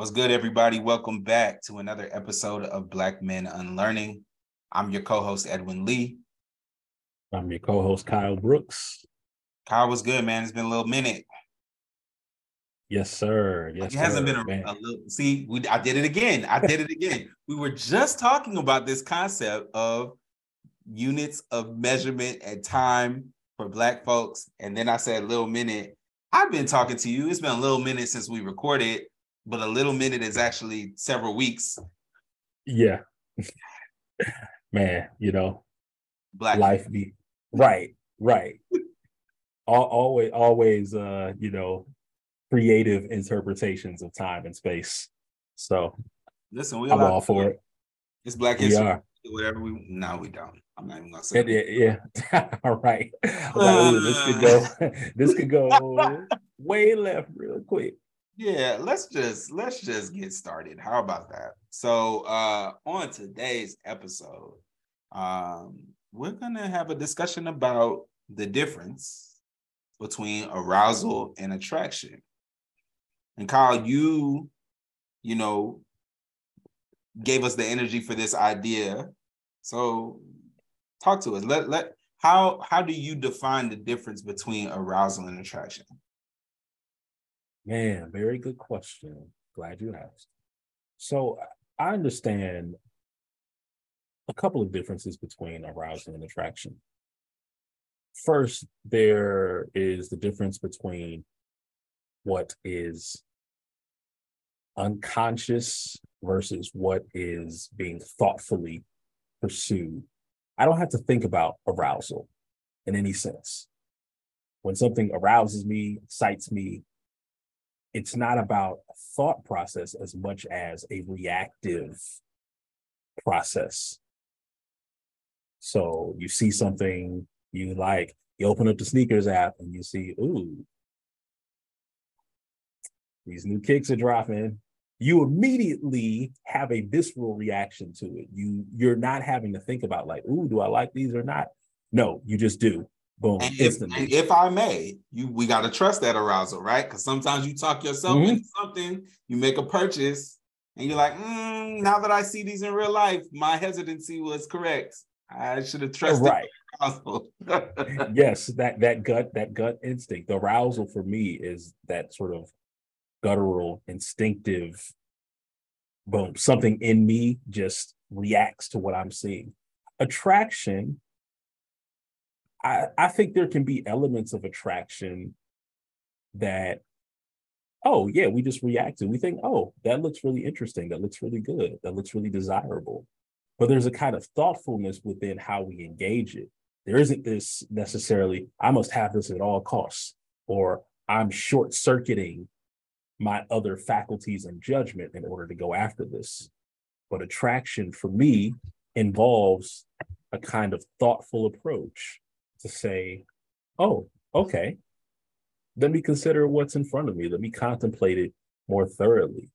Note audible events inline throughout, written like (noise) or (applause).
What's good, everybody? Welcome back to another episode of Black Men Unlearning. I'm your co-host Edwin Lee. I'm your co-host Kyle Brooks. Kyle, what's good, man? It's been a little minute. Yes, sir. Yes, it hasn't sir, been a, a, little. See, we, I did it again. I did it again. (laughs) we were just talking about this concept of units of measurement and time for Black folks, and then I said, "Little minute." I've been talking to you. It's been a little minute since we recorded, but a little minute is actually several weeks. Yeah. (laughs) Man, you know, Black life be right, right. always, always, uh, you know, creative interpretations of time and space. So, listen, we I'm all for it. It's Black History. We are. Whatever we no, we don't. I'm not even gonna say. Yeah, yeah. (laughs) all right. Like, this could (laughs) go. this could go way left real quick. Yeah, let's just let's just get started. How about that? So uh on today's episode, um, we're gonna have a discussion about the difference between arousal and attraction. And Kyle, you, you know, gave us the energy for this idea. So talk to us. Let let how how do you define the difference between arousal and attraction? Man, very good question. Glad you asked. So I understand a couple of differences between arousal and attraction. First, there is the difference between what is unconscious versus what is being thoughtfully pursued. I don't have to think about arousal in any sense. When something arouses me, excites me, it's not about thought process as much as a reactive process. So you see something you like, you open up the sneakers app and you see, ooh, these new kicks are dropping. You immediately have a visceral reaction to it. You you're not having to think about like, ooh, do I like these or not? No, you just do. Boom. And if, and if, I may, you we got to trust that arousal, right? Because sometimes you talk yourself mm-hmm. into something, you make a purchase, and you're like, mm, now that I see these in real life, my hesitancy was correct. I should have trusted right. (laughs) yes, that that gut, that gut instinct. The arousal for me is that sort of guttural, instinctive boom. Something in me just reacts to what I'm seeing. Attraction I, I think there can be elements of attraction that, oh, yeah, we just react to. We think, oh, that looks really interesting. That looks really good. That looks really desirable. But there's a kind of thoughtfulness within how we engage it. There isn't this necessarily, I must have this at all costs, or I'm short circuiting my other faculties and judgment in order to go after this. But attraction for me involves a kind of thoughtful approach to say, oh, okay, let me consider what's in front of me. Let me contemplate it more thoroughly.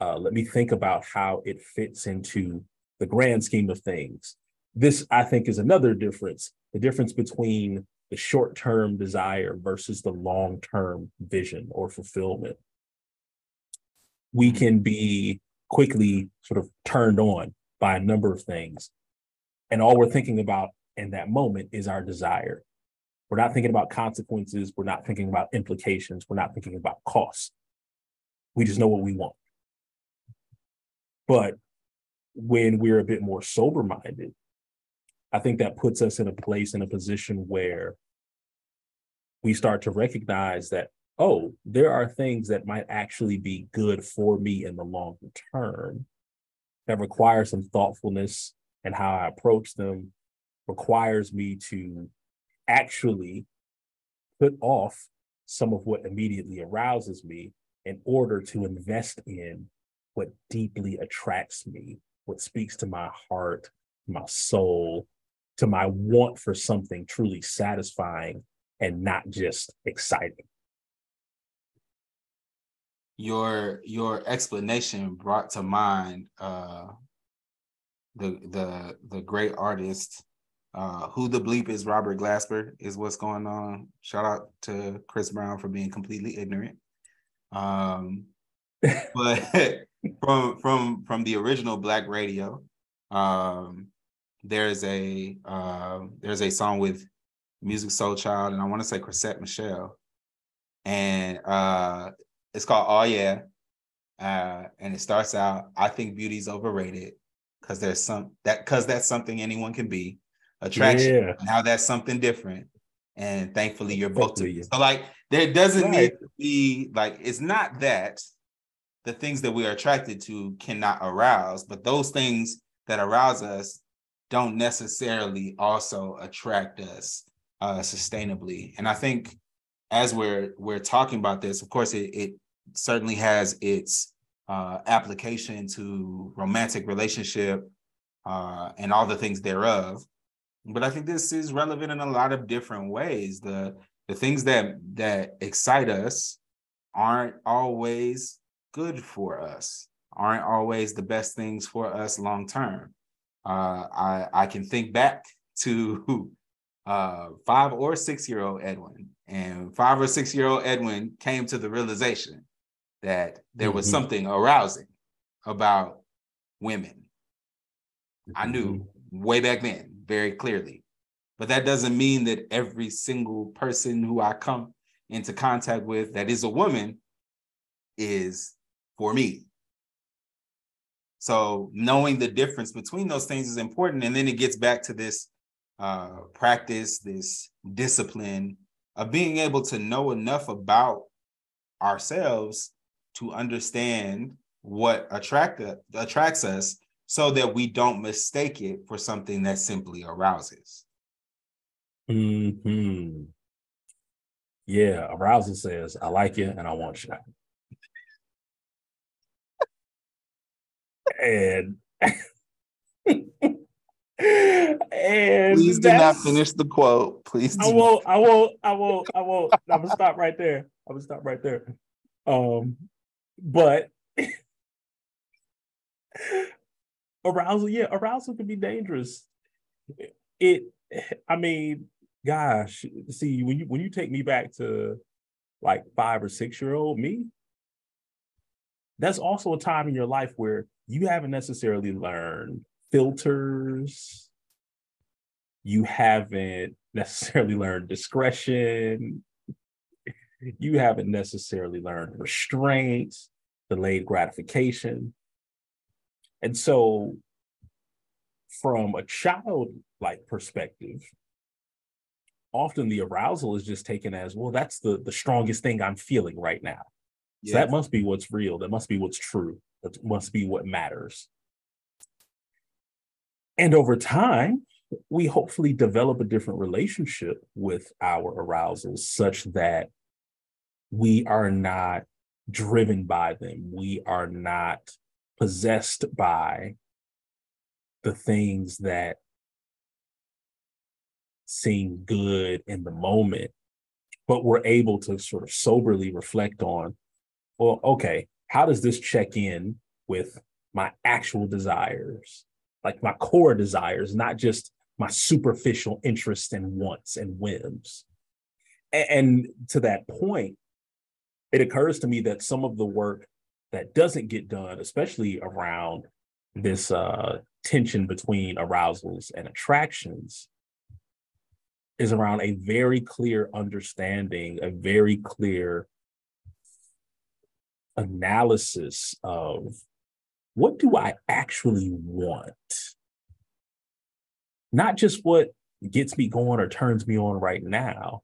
Uh, let me think about how it fits into the grand scheme of things. This, I think, is another difference the difference between the short term desire versus the long term vision or fulfillment. We can be quickly sort of turned on by a number of things. And all we're thinking about in that moment is our desire. We're not thinking about consequences. We're not thinking about implications. We're not thinking about costs. We just know what we want. But when we're a bit more sober minded, I think that puts us in a place, in a position where we start to recognize that, oh, there are things that might actually be good for me in the long term that require some thoughtfulness and how I approach them requires me to actually put off some of what immediately arouses me in order to invest in what deeply attracts me, what speaks to my heart, my soul, to my want for something truly satisfying and not just exciting. Your your explanation brought to mind uh, the the the great artist uh, who the bleep is Robert Glasper is what's going on. Shout out to Chris Brown for being completely ignorant. Um, (laughs) but (laughs) from from from the original Black Radio. Um, there's a uh, there's a song with Musiq Soulchild and I want to say Chrisette Michele, and uh, it's called Oh Yeah, uh, and it starts out. I think beauty's overrated because there's some that because that's something anyone can be attraction. Yeah. Now that's something different, and thankfully you're both to So like there doesn't right. need to be like it's not that the things that we are attracted to cannot arouse, but those things that arouse us don't necessarily also attract us uh, sustainably. And I think as we're we're talking about this, of course, it, it certainly has its uh, application to romantic relationship uh, and all the things thereof. But I think this is relevant in a lot of different ways. The the things that that excite us aren't always good for us, aren't always the best things for us long term. Uh, I I can think back to (laughs) uh, five or six year old Edwin, and five or six year old Edwin came to the realization that there was mm-hmm. something arousing about women. Mm-hmm. I knew mm-hmm. way back then very clearly. But that doesn't mean that every single person who I come into contact with that is a woman is for me. So knowing the difference between those things is important. And then it gets back to this uh, practice, this discipline of being able to know enough about ourselves to understand what attract, attracts us so that we don't mistake it for something that simply arouses. Hmm. Yeah, arousal says, "I like you and I want you." and (laughs) and please do not finish the quote. Please. I won't. I won't. I won't. I won't. I'm gonna stop right there. I'm gonna stop right there. Um, but (laughs) arousal, yeah, arousal can be dangerous. It, I mean, gosh, see, when you when you take me back to like five or six year old me, that's also a time in your life where you haven't necessarily learned filters. You haven't necessarily learned discretion. You haven't necessarily learned restraint, delayed gratification. And so, from a childlike perspective, often the arousal is just taken as well that's the the strongest thing i'm feeling right now. So that must be what's real. That must be what's true. That must be what matters. And over time we hopefully develop a different relationship with our arousals such that we are not driven by them. We are not possessed by the things that seem good in the moment, but we're able to sort of soberly reflect on, well, okay, how does this check in with my actual desires, like my core desires, not just my superficial interests and wants and whims? And to that point, it occurs to me that some of the work that doesn't get done, especially around this uh, tension between arousals and attractions, is around a very clear understanding, a very clear analysis of what do I actually want? Not just what gets me going or turns me on right now.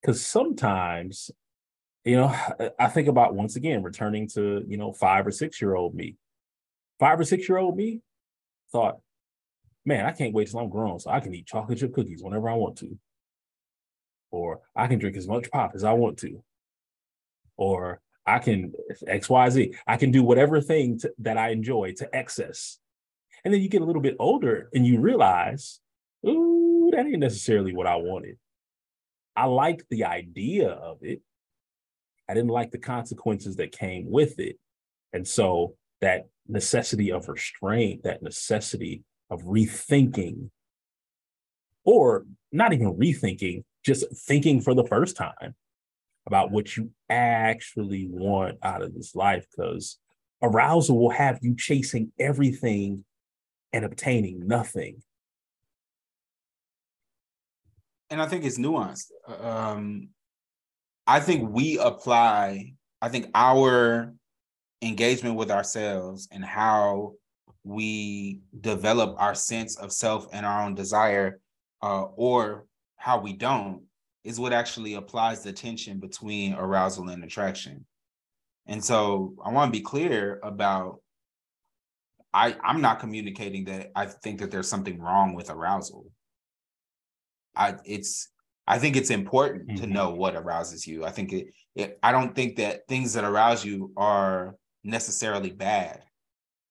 Because sometimes you know, I think about once again returning to, you know, five or six year old me. Five or six year old me thought, man, I can't wait till I'm grown so I can eat chocolate chip cookies whenever I want to. Or I can drink as much pop as I want to. Or I can XYZ. I can do whatever thing to, that I enjoy to excess. And then you get a little bit older and you realize, ooh, that ain't necessarily what I wanted. I like the idea of it. I didn't like the consequences that came with it. And so that necessity of restraint, that necessity of rethinking, or not even rethinking, just thinking for the first time about what you actually want out of this life because arousal will have you chasing everything and obtaining nothing. And I think it's nuanced. Um, I think we apply, I think our engagement with ourselves and how we develop our sense of self and our own desire, uh, or how we don't, is what actually applies the tension between arousal and attraction. And so I want to be clear about I, I'm not communicating that I think that there's something wrong with arousal. I it's I think it's important mm-hmm. to know what arouses you. I think it, it I don't think that things that arouse you are necessarily bad,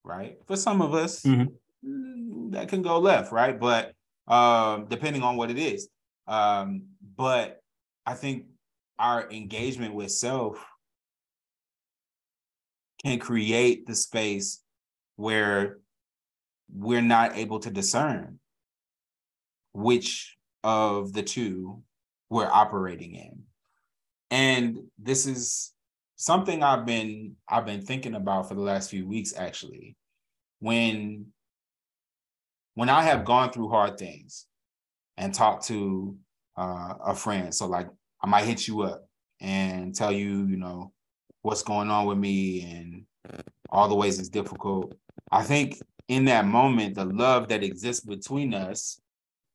right? For some of us, mm-hmm. Mm, that can go left, right? But um, depending on what it is. Um, but I think our engagement with self can create the space where we're not able to discern which of the two we're operating in. And this is something I've been I've been thinking about for the last few weeks actually. When when I have gone through hard things and talked to uh, a friend, so like I might hit you up and tell you, you know, what's going on with me and all the ways it's difficult. I think in that moment, the love that exists between us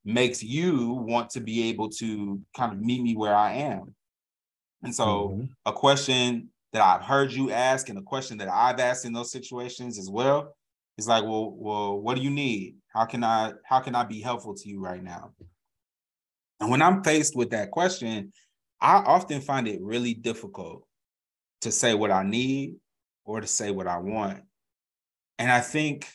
makes you want to be able to kind of meet me where I am. And so, mm-hmm. a question that I've heard you ask, and a question that I've asked in those situations as well, is like, well, well, what do you need? How can I how can I be helpful to you right now? And when I'm faced with that question, I often find it really difficult to say what I need or to say what I want. And I think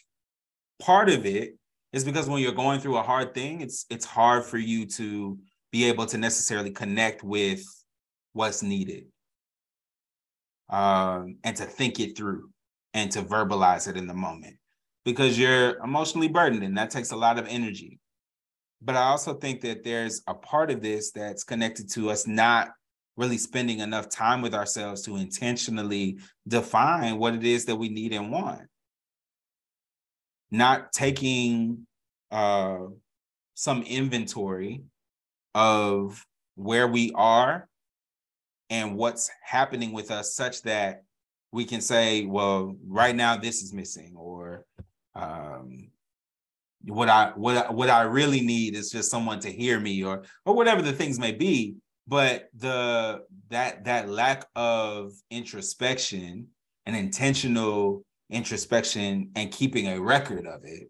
part of it is because when you're going through a hard thing, it's it's hard for you to be able to necessarily connect with what's needed um, and to think it through and to verbalize it in the moment because you're emotionally burdened and that takes a lot of energy. But I also think that there's a part of this that's connected to us not really spending enough time with ourselves to intentionally define what it is that we need and want. Not taking uh, some inventory of where we are and what's happening with us such that we can say, well, right now this is missing, or um, what I what what I really need is just someone to hear me, or or whatever the things may be. But the that that lack of introspection and intentional introspection and keeping a record of it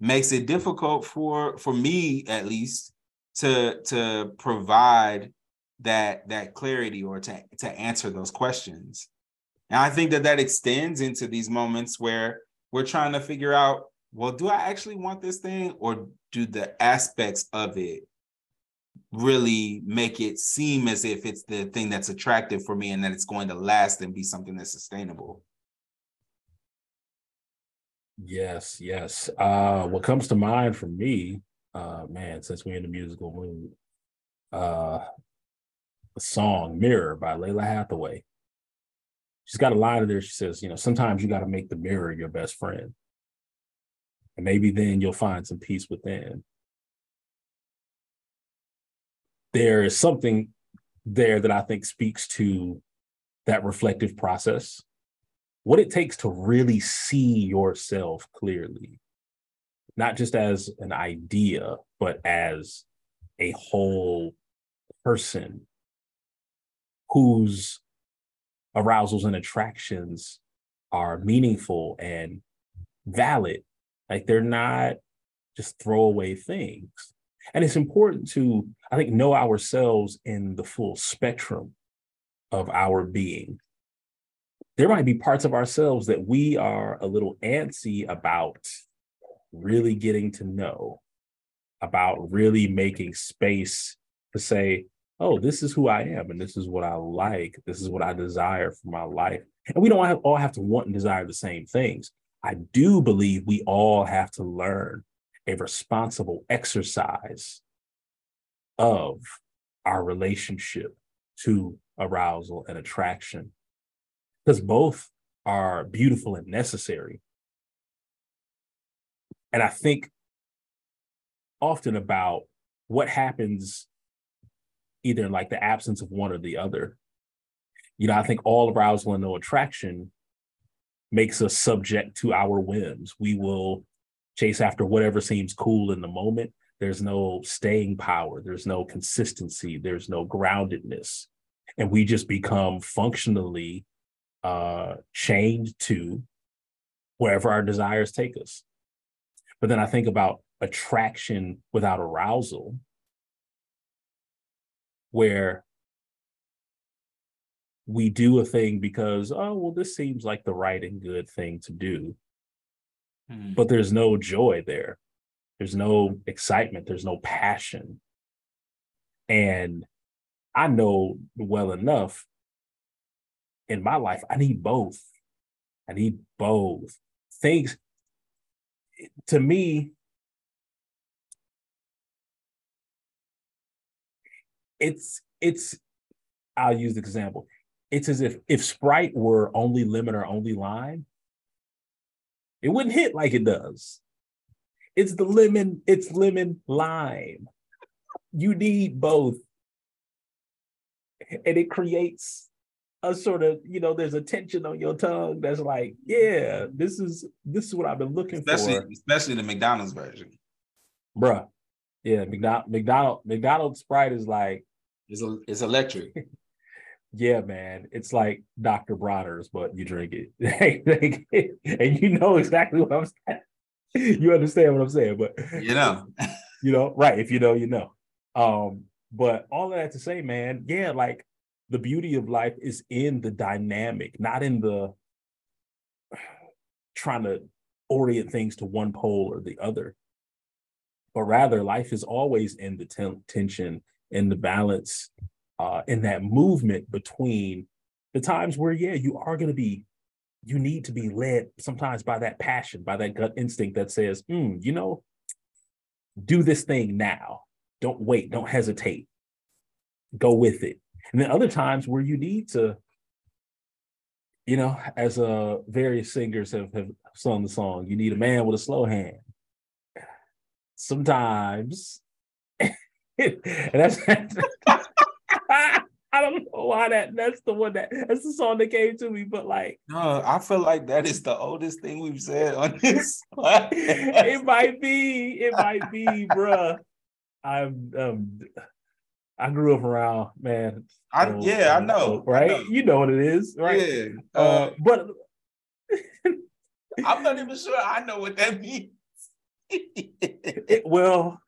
makes it difficult for for me at least to to provide that that clarity or to to answer those questions and i think that that extends into these moments where we're trying to figure out well do i actually want this thing or do the aspects of it really make it seem as if it's the thing that's attractive for me and that it's going to last and be something that's sustainable. Yes, yes. Uh, what comes to mind for me, uh, man, since we're in the musical mood, uh, the song Mirror by Lalah Hathaway. She's got a line in there. She says, you know, sometimes you got to make the mirror your best friend. And maybe then you'll find some peace within there is something there that I think speaks to that reflective process, what it takes to really see yourself clearly, not just as an idea, but as a whole person whose arousals and attractions are meaningful and valid. Like they're not just throwaway things. And it's important to, I think, know ourselves in the full spectrum of our being. There might be parts of ourselves that we are a little antsy about really getting to know, about really making space to say, oh, this is who I am, and this is what I like, this is what I desire for my life. And we don't all have to want and desire the same things. I do believe we all have to learn a responsible exercise of our relationship to arousal and attraction because both are beautiful and necessary. And I think often about what happens either in like the absence of one or the other. You know, I think all arousal and no attraction makes us subject to our whims. We will chase after whatever seems cool in the moment. There's no staying power, there's no consistency, there's no groundedness. And we just become functionally uh, chained to wherever our desires take us. But then I think about attraction without arousal, where we do a thing because, oh, well, this seems like the right and good thing to do. Mm-hmm. But there's no joy there. There's no excitement. There's no passion. And I know well enough in my life, I need both. I need both. Things to me, it's it's I'll use the example. It's as if if Sprite were only lemon or only lime, it wouldn't hit like it does. It's the lemon, it's lemon lime. You need both. And it creates a sort of, you know, there's a tension on your tongue that's like, yeah, this is this is what I've been looking especially, for. Especially the McDonald's version. Bruh. Yeah, McDonald McDonald McDonald's Sprite is like it's a, it's electric. (laughs) yeah, man, it's like Dr. Bronner's, but you drink it, (laughs) and you know exactly what I'm saying. (laughs) You understand what I'm saying, but you know, you know, right? If you know, you know. Um, but all of that to say, man, yeah, like the beauty of life is in the dynamic, not in the (sighs) trying to orient things to one pole or the other, but rather life is always in the ten- tension, in the balance, uh, in that movement between the times where, yeah, you are going to be, you need to be led sometimes by that passion, by that gut instinct that says, mm, you know, do this thing now. Don't wait, don't hesitate. Go with it and then other times where you need to, you know, as uh various singers have, have sung the song, you need a man with a slow hand. Sometimes, (laughs) and that's I don't know why that that's the one that that's the song that came to me, but like no, I feel like that is the oldest thing we've said on (laughs) this. it might be, it might be, bruh. I'm um I grew up around man. I old, yeah, I know. Right? I know. You know what it is, right? Yeah. Uh, uh, but I'm not even sure I know what that (laughs) means. it, well,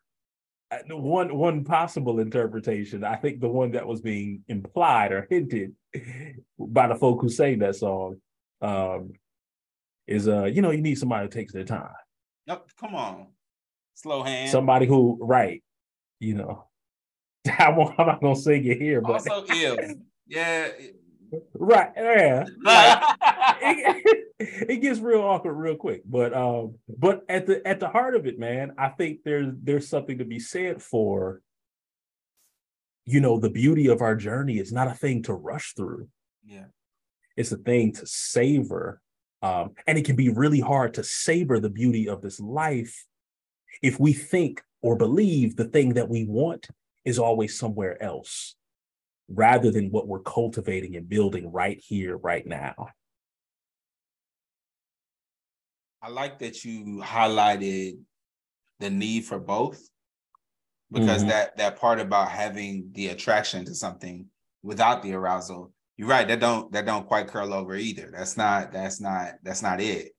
uh, one one possible interpretation, I think the one that was being implied or hinted by the folk who sang that song, um, is uh, you know, you need somebody who takes their time. Oh, come on. Slow hand. Somebody who, right, you know, I'm, (laughs) I'm not gonna sing it here, but also ill. Yeah. Right. Yeah. Like, (laughs) it, (laughs) it, gets real awkward real quick. But um, but at the at the heart of it, man, I think there's there's something to be said for you know, the beauty of our journey is not a thing to rush through. Yeah. It's a thing to savor. Um, and it can be really hard to savor the beauty of this life if we think or believe the thing that we want is always somewhere else rather than what we're cultivating and building right here, right now. I like that you highlighted the need for both because mm-hmm. that that part about having the attraction to something without the arousal you're right that don't that don't quite curl over either that's not that's not that's not it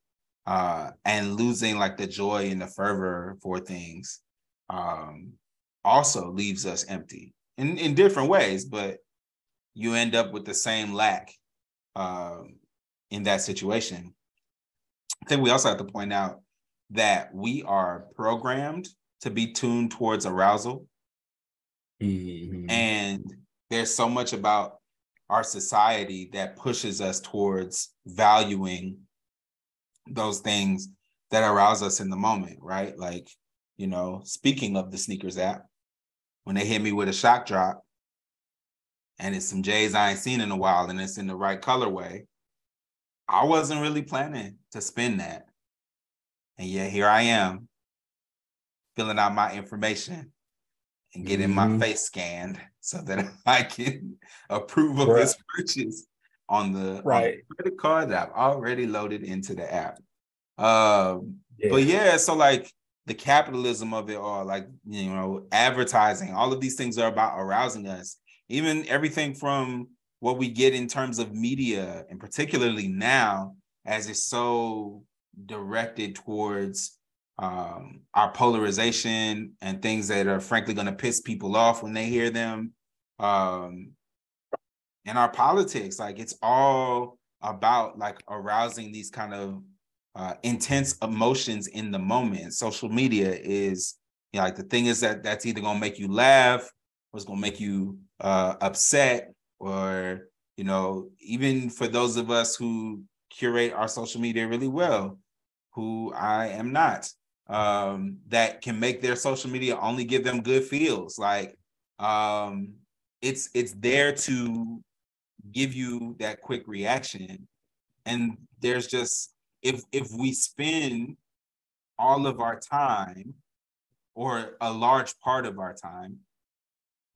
uh and losing like the joy and the fervor for things um also leaves us empty in, in different ways, but you end up with the same lack um, in that situation. I think we also have to point out that we are programmed to be tuned towards arousal. Mm-hmm. And there's so much about our society that pushes us towards valuing those things that arouse us in the moment, right? Like, you know, speaking of the sneakers app, when they hit me with a shock drop and it's some J's I ain't seen in a while and it's in the right colorway, I wasn't really planning to spend that. And yet here I am filling out my information and getting mm-hmm. my face scanned so that (laughs) I can approve of right. this purchase on the, right. on the credit card that I've already loaded into the app. Um, yeah. But yeah, so like the capitalism of it all, like you know, advertising, all of these things are about arousing us. Even everything from what we get in terms of media, and particularly now, as it's so directed towards um, our polarization and things that are frankly going to piss people off when they hear them. Um, and our politics, like it's all about like arousing these kind of uh, intense emotions in the moment. Social media is you know, like the thing is that that's either gonna make you laugh or it's gonna make you uh, upset or you know even for those of us who curate our social media really well who i am not um, that can make their social media only give them good feels. Like um, it's it's there to give you that quick reaction, and there's just if if we spend all of our time or a large part of our time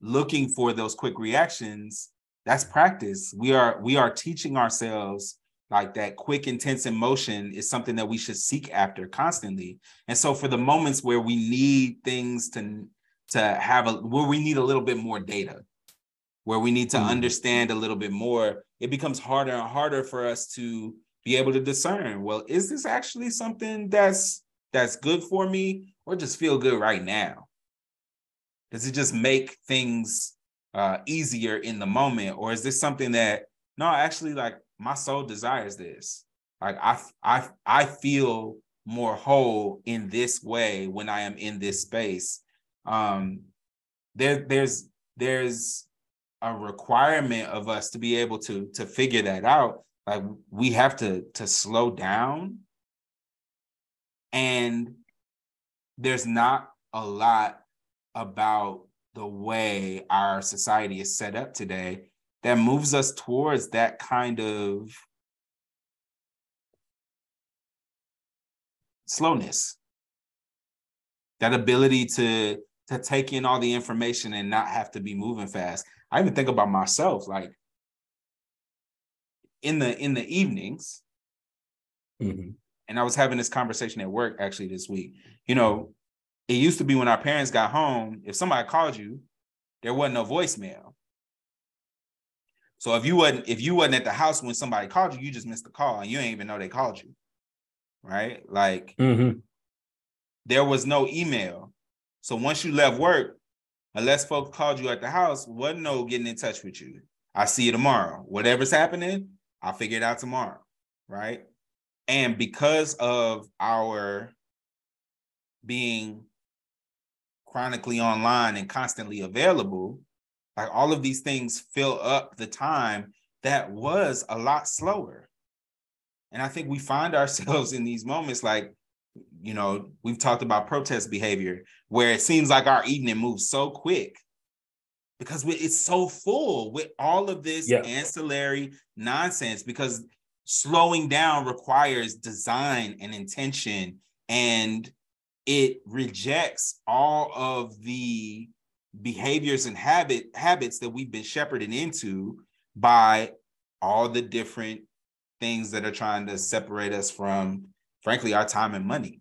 looking for those quick reactions that's practice. We are we are teaching ourselves like that quick intense emotion is something that we should seek after constantly. And so for the moments where we need things to to have a where we need a little bit more data where we need to mm. understand a little bit more it becomes harder and harder for us to be able to discern well is this actually something that's that's good for me or just feel good right now does it just make things uh, easier in the moment or is this something that no actually like my soul desires this. Like I I I feel more whole in this way when I am in this space. Um there there's there's a requirement of us to be able to to figure that out. Like we have to to slow down. And there's not a lot about the way our society is set up today that moves us towards that kind of slowness. That ability to to take in all the information and not have to be moving fast. I even think about myself like in the in the evenings mm-hmm. and i was having this conversation at work actually this week you know it used to be when our parents got home if somebody called you there wasn't no voicemail so if you wasn't if you wasn't at the house when somebody called you, you just missed the call and you didn't even know they called you. Right? Like mm-hmm. there was no email. So once you left work, unless folks called you at the house, wasn't no getting in touch with you. I see you tomorrow. Whatever's happening, I'll figure it out tomorrow. Right. And because of our being chronically online and constantly available, like all of these things fill up the time that was a lot slower. And I think we find (laughs) ourselves in these moments like, you know, we've talked about protest behavior where it seems like our evening moves so quick because it's so full with all of this yeah. ancillary nonsense because slowing down requires design and intention and it rejects all of the behaviors and habit habits that we've been shepherded into by all the different things that are trying to separate us from frankly our time and money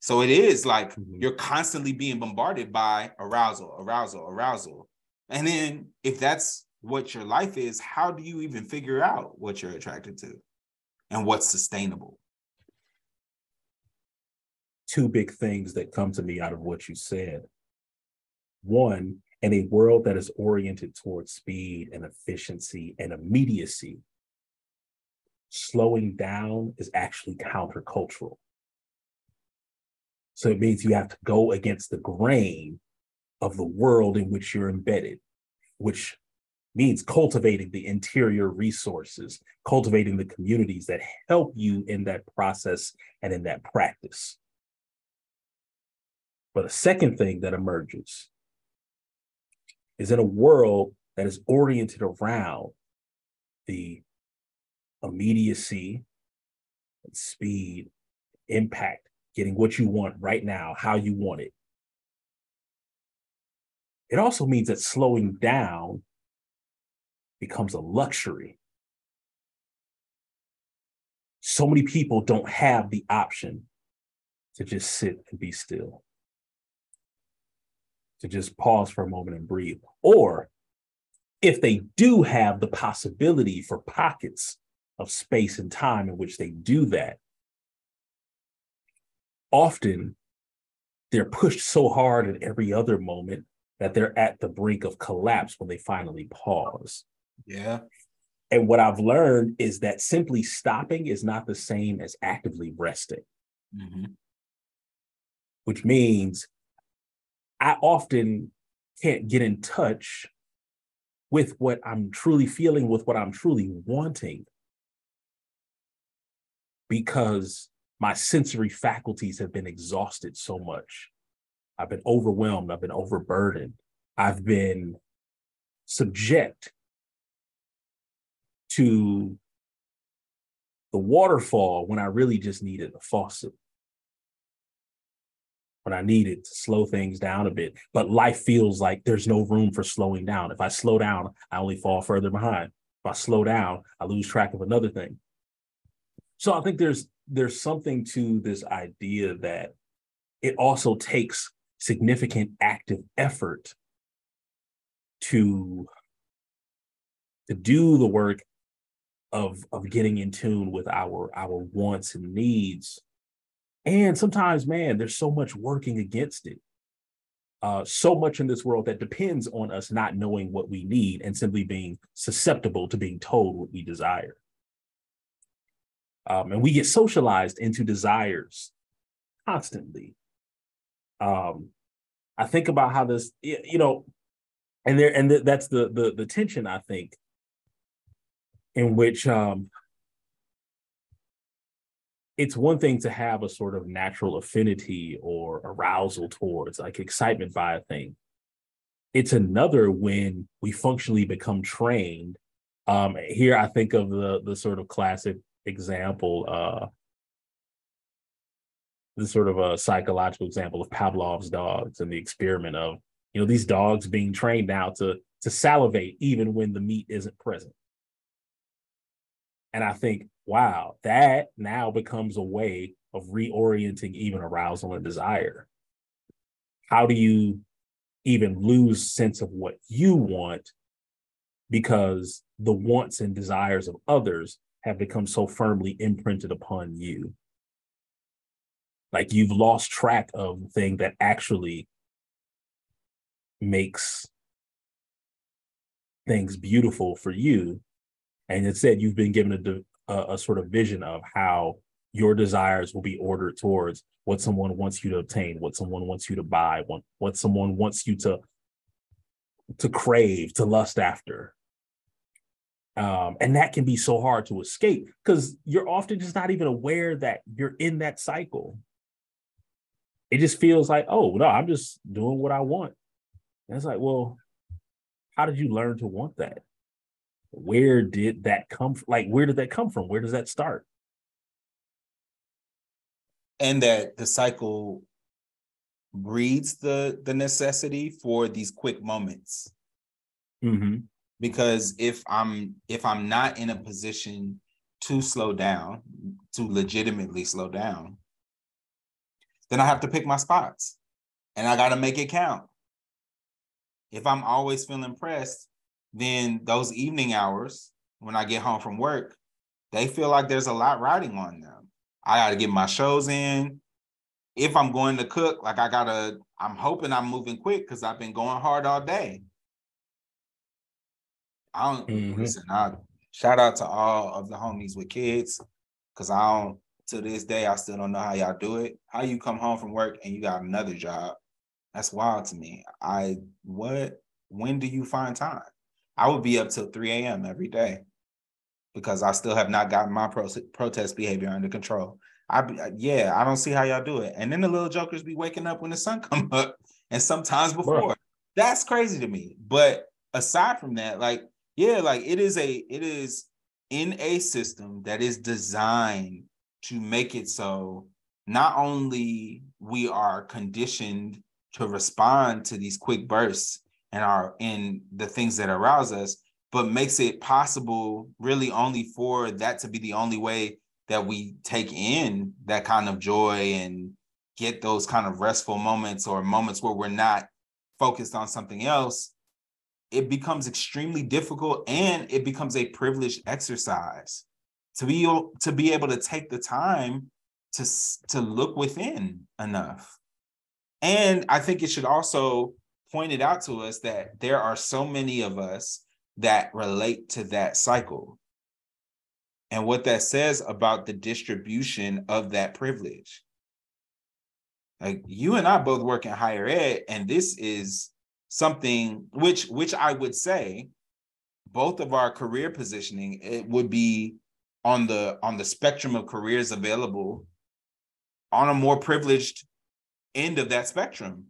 so it is like mm-hmm. you're constantly being bombarded by arousal arousal arousal and then if that's what your life is how do you even figure out what you're attracted to and what's sustainable two big things that come to me out of what you said one, in a world that is oriented towards speed and efficiency and immediacy, slowing down is actually countercultural. So it means you have to go against the grain of the world in which you're embedded, which means cultivating the interior resources, cultivating the communities that help you in that process and in that practice. But a second thing that emerges is in a world that is oriented around the immediacy and speed, impact, getting what you want right now, how you want it. It also means that slowing down becomes a luxury. So many people don't have the option to just sit and be still, to just pause for a moment and breathe. Or if they do have the possibility for pockets of space and time in which they do that, often they're pushed so hard at every other moment that they're at the brink of collapse when they finally pause. Yeah. And what I've learned is that simply stopping is not the same as actively resting, mm-hmm. which means I often can't get in touch with what I'm truly feeling, with what I'm truly wanting, because my sensory faculties have been exhausted so much. I've been overwhelmed. I've been overburdened. I've been subject to the waterfall when I really just needed a faucet. When I needed to slow things down a bit. But life feels like there's no room for slowing down. If I slow down, I only fall further behind. If I slow down, I lose track of another thing. So I think there's there's something to this idea that it also takes significant active effort to to do the work of of getting in tune with our our wants and needs. And sometimes man there's so much working against it uh, so much in this world that depends on us not knowing what we need and simply being susceptible to being told what we desire um, and we get socialized into desires constantly. Um, i think about how this you know and there and th- that's the the the tension i think in which um, it's one thing to have a sort of natural affinity or arousal towards like excitement by a thing. It's another when we functionally become trained. Um, here i think of the the sort of classic example uh the sort of a psychological example of pavlov's dogs and the experiment of you know these dogs being trained now to to salivate even when the meat isn't present and I think, wow, that now becomes a way of reorienting even arousal and desire. How do you even lose sense of what you want because the wants and desires of others have become so firmly imprinted upon you? Like you've lost track of the thing that actually makes things beautiful for you and instead you've been given a, a, a sort of vision of how your desires will be ordered towards what someone wants you to obtain, what someone wants you to buy, what, what someone wants you to to crave, to lust after. Um, and that can be so hard to escape because you're often just not even aware that you're in that cycle. It just feels like, oh no, I'm just doing what I want. And it's like, well, how did you learn to want that? where did that come from? Like, where did that come from? Where does that start? And that the cycle breeds the the necessity for these quick moments. Mm-hmm. Because if I'm if I'm not in a position to slow down, to legitimately slow down, then I have to pick my spots and I got to make it count. If I'm always feeling pressed, then those evening hours when I get home from work, they feel like there's a lot riding on them. I got to get my shows in. If I'm going to cook, like I gotta, I'm hoping I'm moving quick because I've been going hard all day. I don't mm-hmm. listen. I shout out to all of the homies with kids because I don't to this day I still don't know how y'all do it. How you come home from work and you got another job? That's wild to me. I what? When do you find time? I would be up till 3 a.m. every day because I still have not gotten my pro- protest behavior under control. I be, yeah, I don't see how y'all do it. And then the little jokers be waking up when the sun (laughs) come up, and sometimes before. Bro. That's crazy to me. But aside from that, like, yeah, like it is a it is in a system that is designed to make it so not only we are conditioned to respond to these quick bursts and are in the things that arouse us, but makes it possible really only for that to be the only way that we take in that kind of joy and get those kind of restful moments or moments where we're not focused on something else it becomes extremely difficult and it becomes a privileged exercise to be to be able to take the time to to look within enough. And i think it should also point it out to us that there are so many of us that relate to that cycle. And what that says about the distribution of that privilege. Like you and i both work in higher ed and this is something which which I would say both of our career positioning it would be on the on the spectrum of careers available on a more privileged end of that spectrum.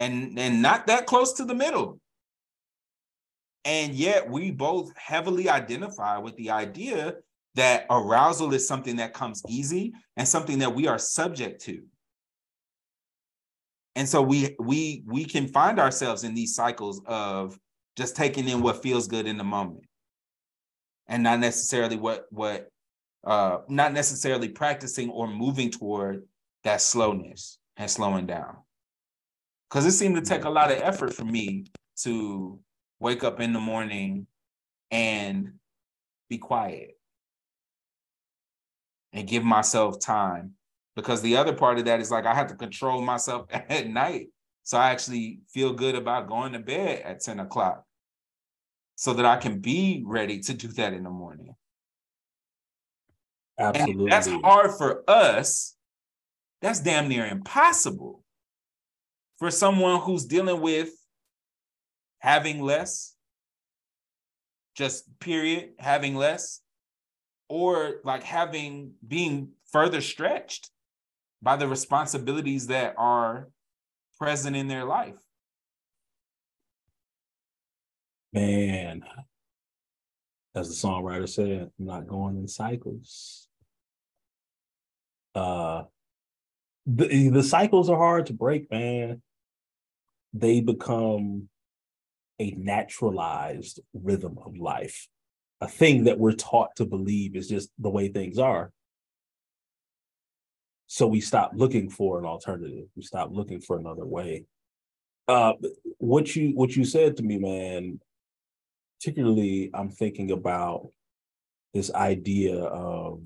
And and not that close to the middle. And yet we both heavily identify with the idea that arousal is something that comes easy and something that we are subject to and so we we we can find ourselves in these cycles of just taking in what feels good in the moment. And not necessarily what what uh not necessarily practicing or moving toward that slowness and slowing down. Because it seemed to take a lot of effort for me to wake up in the morning and be quiet and give myself time because the other part of that is like I have to control myself (laughs) at night. So I actually feel good about going to bed at 10 o'clock so that I can be ready to do that in the morning. Absolutely. And that's hard for us. That's damn near impossible for someone who's dealing with having less, just period, having less, or like having being further stretched by the responsibilities that are present in their life. Man, as the songwriter said, I'm not going in cycles. Uh the, the cycles are hard to break, man. They become a naturalized rhythm of life, a thing that we're taught to believe is just the way things are. So we stopped looking for an alternative. We stopped looking for another way. Uh, what you what you said to me, man, particularly I'm thinking about this idea of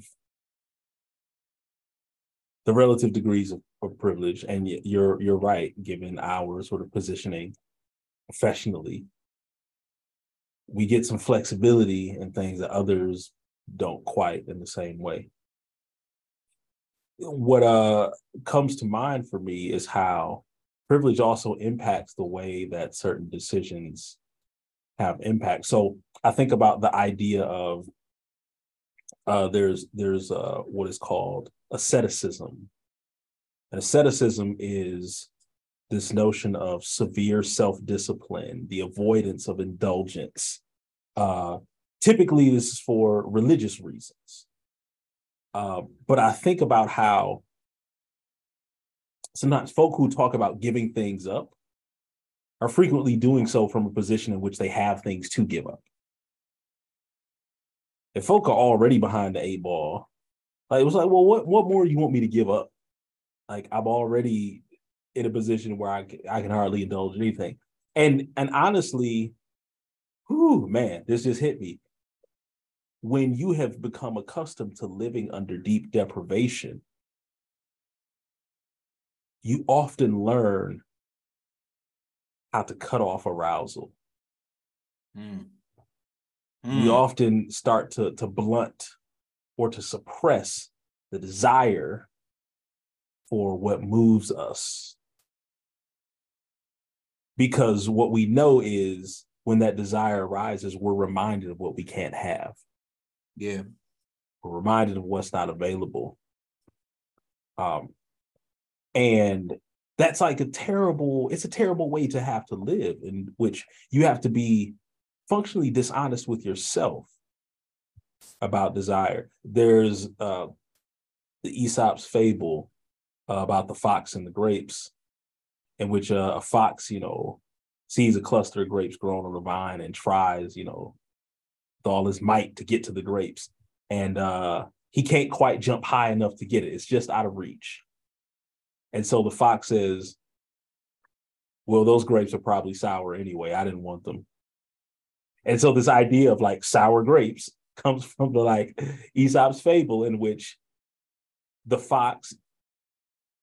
the relative degrees of, of privilege, and you're you're right, given our sort of positioning professionally, we get some flexibility in things that others don't quite in the same way what uh comes to mind for me is how privilege also impacts the way that certain decisions have impact. So I think about the idea of uh, there's there's uh, what is called asceticism. And asceticism is this notion of severe self-discipline, the avoidance of indulgence. Uh, typically, this is for religious reasons. Uh, but I think about how sometimes folk who talk about giving things up are frequently doing so from a position in which they have things to give up. If folk are already behind the eight ball, like it was like, well, what what more do you want me to give up? Like I'm already in a position where I I can hardly indulge anything. And and honestly, whew, man, this just hit me when you have become accustomed to living under deep deprivation, you often learn how to cut off arousal. Mm. Mm. We often start to, to blunt or to suppress the desire for what moves us. Because what we know is when that desire arises, we're reminded of what we can't have. Yeah. We're reminded of what's not available. Um, and that's like a terrible it's a terrible way to have to live in which you have to be functionally dishonest with yourself about desire there's uh the aesop's fable uh, about the fox and the grapes in which uh, a fox you know sees a cluster of grapes growing on the vine and tries you know with all his might to get to the grapes and uh he can't quite jump high enough to get it it's just out of reach and so the fox says, Well, those grapes are probably sour anyway. I didn't want them. And so this idea of like sour grapes comes from the like Aesop's fable, in which the fox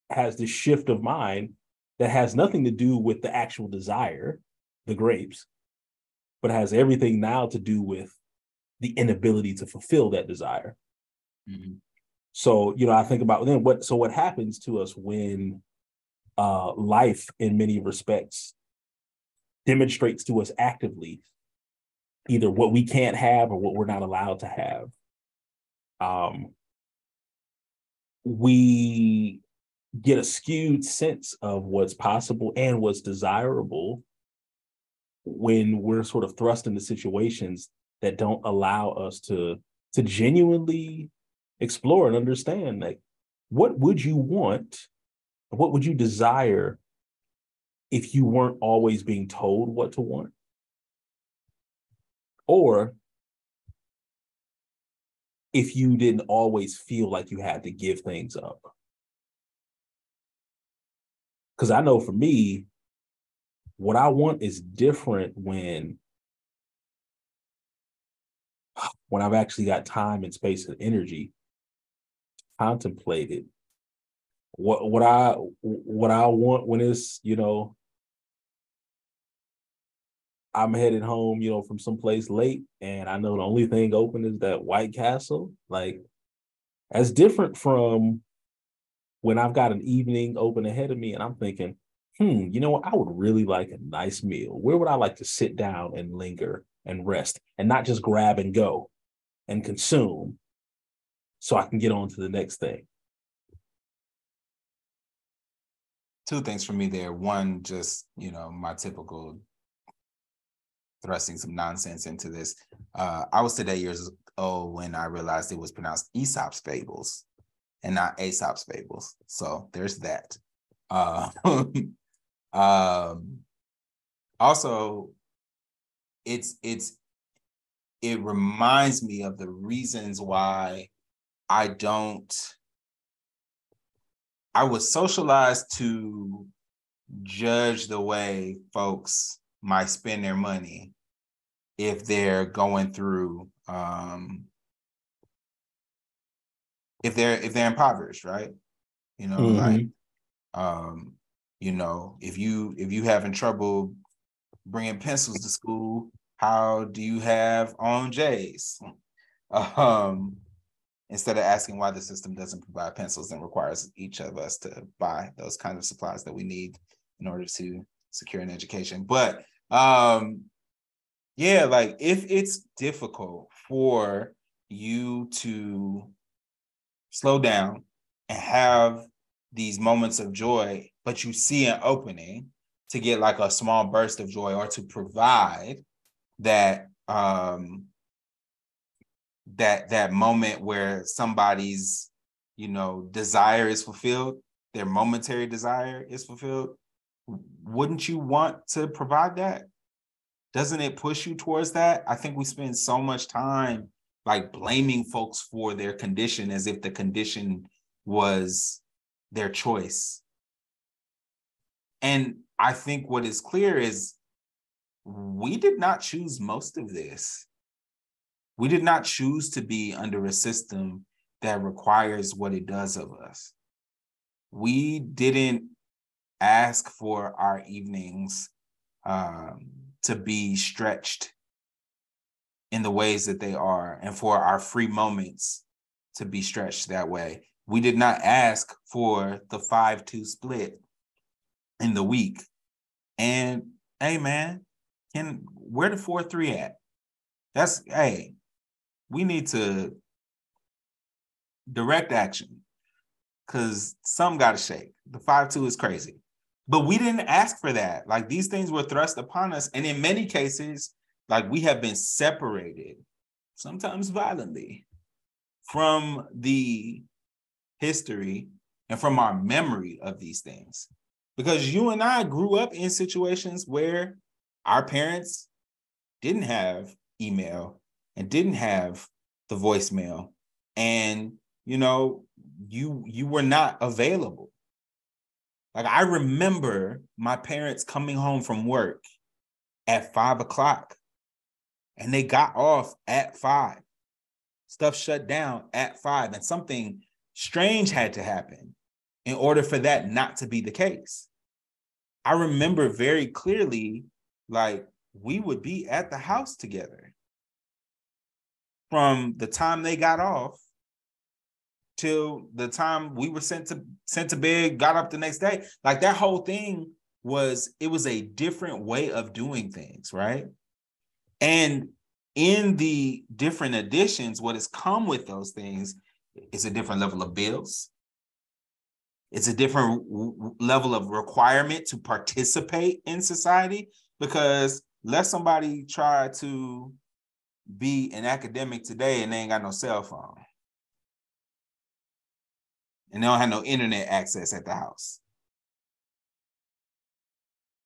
has this shift of mind that has nothing to do with the actual desire, the grapes, but has everything now to do with the inability to fulfill that desire. Mm-hmm. So, you know, I think about then what so what happens to us when uh life in many respects demonstrates to us actively either what we can't have or what we're not allowed to have. Um we get a skewed sense of what's possible and what's desirable when we're sort of thrust into situations that don't allow us to to genuinely explore and understand like what would you want? What would you desire if you weren't always being told what to want? Or if you didn't always feel like you had to give things up? Because i know for me what i want is different when when i've actually got time and space and energy contemplated what what I what I want when it's you know I'm headed home, you know, from someplace late, and I know the only thing open is that White Castle. Like, that's different from when I've got an evening open ahead of me, and I'm thinking, hmm, you know what? I would really like a nice meal. Where would I like to sit down and linger and rest, and not just grab and go and consume, so I can get on to the next thing. Two things for me there. One, just, you know, my typical thrusting some nonsense into this. Uh, I was today years old when I realized it was pronounced Aesop's fables and not Aesop's fables. So there's that. Uh, (laughs) um, also, it's it's it reminds me of the reasons why I don't, I was socialized to judge the way folks might spend their money if they're going through um if they're if they're impoverished right you know mm-hmm. like um you know if you if you having trouble bringing pencils to school how do you have on j's um instead of asking why the system doesn't provide pencils and requires each of us to buy those kinds of supplies that we need in order to secure an education. But um yeah, like if it's difficult for you to slow down and have these moments of joy, but you see an opening to get like a small burst of joy or to provide that um that that moment where somebody's you know desire is fulfilled their momentary desire is fulfilled wouldn't you want to provide that? Doesn't it push you towards that? I think we spend so much time like blaming folks for their condition as if the condition was their choice. And i think what is clear is we did not choose most of this we did not choose to be under a system that requires what it does of us. We didn't ask for our evenings um, to be stretched in the ways that they are and for our free moments to be stretched that way. We did not ask for the 5 2 split in the week. And hey, man, can where the 4 3 at? That's hey, we need to direct action because some got to shake. The five two is crazy. But we didn't ask for that. Like these things were thrust upon us. And in many cases, like we have been separated, sometimes violently, from the history and from our memory of these things. Because you and I grew up in situations where our parents didn't have email and didn't have the voicemail. And you know you you were not available. Like i remember my parents coming home from work at five o'clock and they got off at five. Stuff shut down at five and something strange had to happen in order for that not to be the case. I remember very clearly like we would be at the house together from the time they got off till the time we were sent to sent to bed, got up the next day. Like that whole thing was it was a different way of doing things, right? And in the different additions, what has come with those things is a different level of bills. It's a different level of requirement to participate in society because let somebody try to be an academic today and they ain't got no cell phone. And they don't have no internet access at the house.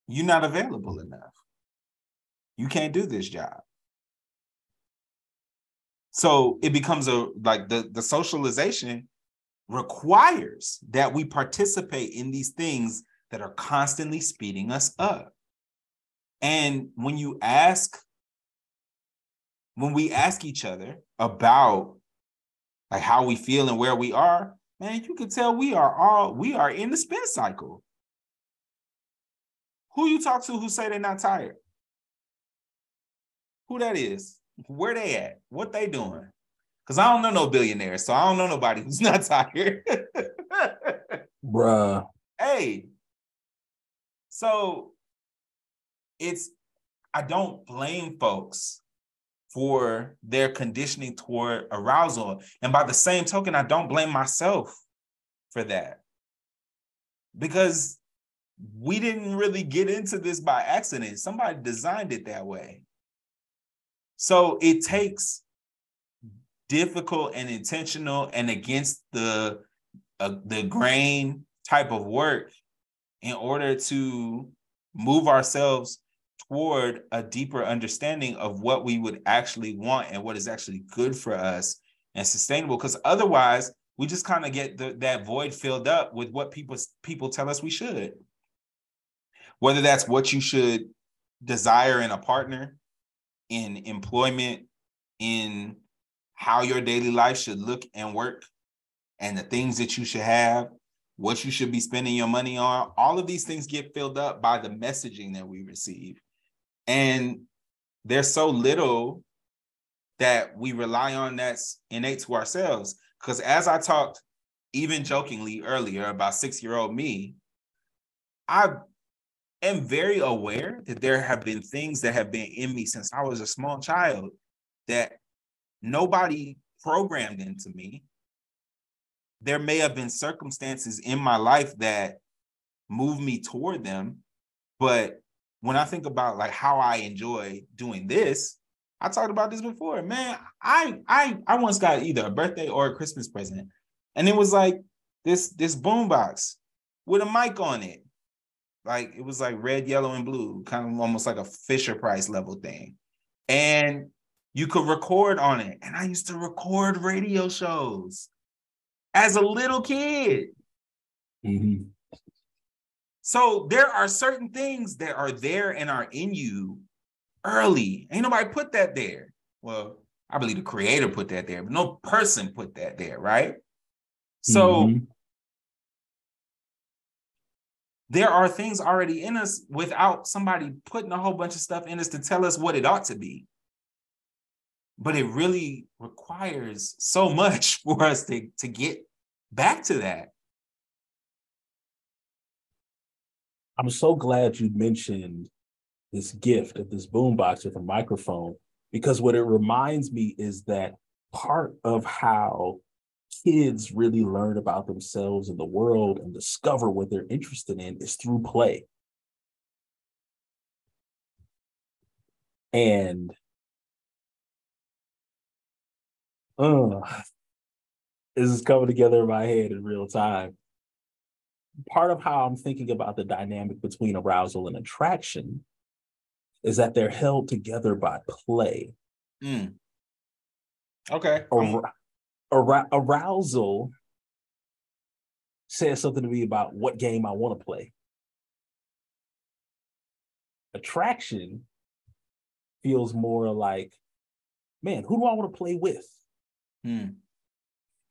You're not available enough. You can't do this job. So it becomes a like the, the socialization requires that we participate in these things that are constantly speeding us up. And when you ask when we ask each other about like how we feel and where we are, man, you can tell we are all we are in the spin cycle. Who you talk to who say they're not tired? Who that is? Where they at? What they doing? Because I don't know no billionaires, so I don't know nobody who's (laughs) not tired. (laughs) Bruh. Hey. So it's I don't blame folks for their conditioning toward arousal. And by the same token, I don't blame myself for that. Because we didn't really get into this by accident. Somebody designed it that way. So it takes difficult and intentional and against the uh, the grain type of work in order to move ourselves toward a deeper understanding of what we would actually want and what is actually good for us and sustainable. Because otherwise, we just kind of get the, that void filled up with what people people tell us we should. Whether that's what you should desire in a partner, in employment, in how your daily life should look and work, and the things that you should have, what you should be spending your money on. All of these things get filled up by the messaging that we receive. And there's so little that we rely on that's innate to ourselves. Because as I talked, even jokingly earlier about six year old me, I am very aware that there have been things that have been in me since I was a small child that nobody programmed into me. There may have been circumstances in my life that moved me toward them, but when I think about like how I enjoy doing this, I talked about this before. Man, I I I once got either a birthday or a Christmas present, and it was like this this boombox with a mic on it. Like it was like red, yellow, and blue, kind of almost like a Fisher Price level thing. And you could record on it. And I used to record radio shows as a little kid. Mm-hmm. So there are certain things that are there and are in you early. Ain't nobody put that there. Well, I believe the creator put that there, but no person put that there, right? So mm-hmm. there are things already in us without somebody putting a whole bunch of stuff in us to tell us what it ought to be. But it really requires so much (laughs) for us to, to get back to that. I'm so glad you mentioned this gift of this boombox with a microphone because what it reminds me is that part of how kids really learn about themselves and the world and discover what they're interested in is through play. And uh, this is coming together in my head in real time. Part of how I'm thinking about the dynamic between arousal and attraction is that they're held together by play. Mm. Okay. Ar- ar- arousal says something to me about what game I want to play. Attraction feels more like, man, who do I want to play with? Hmm.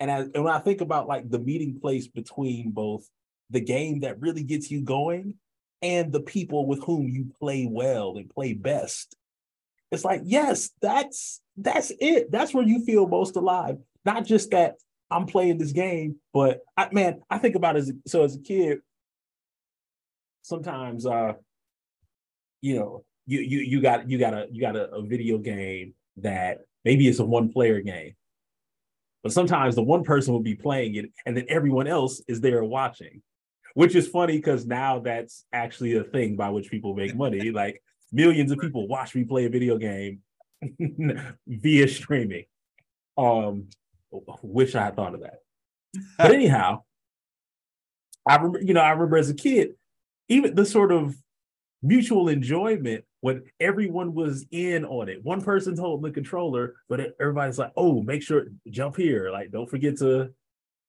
And, as, and when I think about like the meeting place between both the game that really gets you going and the people with whom you play well and play best, it's like, yes, that's that's it. That's where you feel most alive. Not just that I'm playing this game, but I, man, I think about as so as a kid. Sometimes, uh, you know, you you you got you got a you got a, a video game that maybe it's a one player game, but sometimes the one person will be playing it, and then everyone else is there watching, which is funny because now that's actually a thing by which people make money. (laughs) like millions of people watch me play a video game (laughs) via streaming. Um, wish I had thought of that. But (laughs) anyhow, I remember, you know, I remember as a kid, even the sort of mutual enjoyment when everyone was in on it. One person's holding the controller, but everybody's like, "Oh, make sure jump here! Like, don't forget to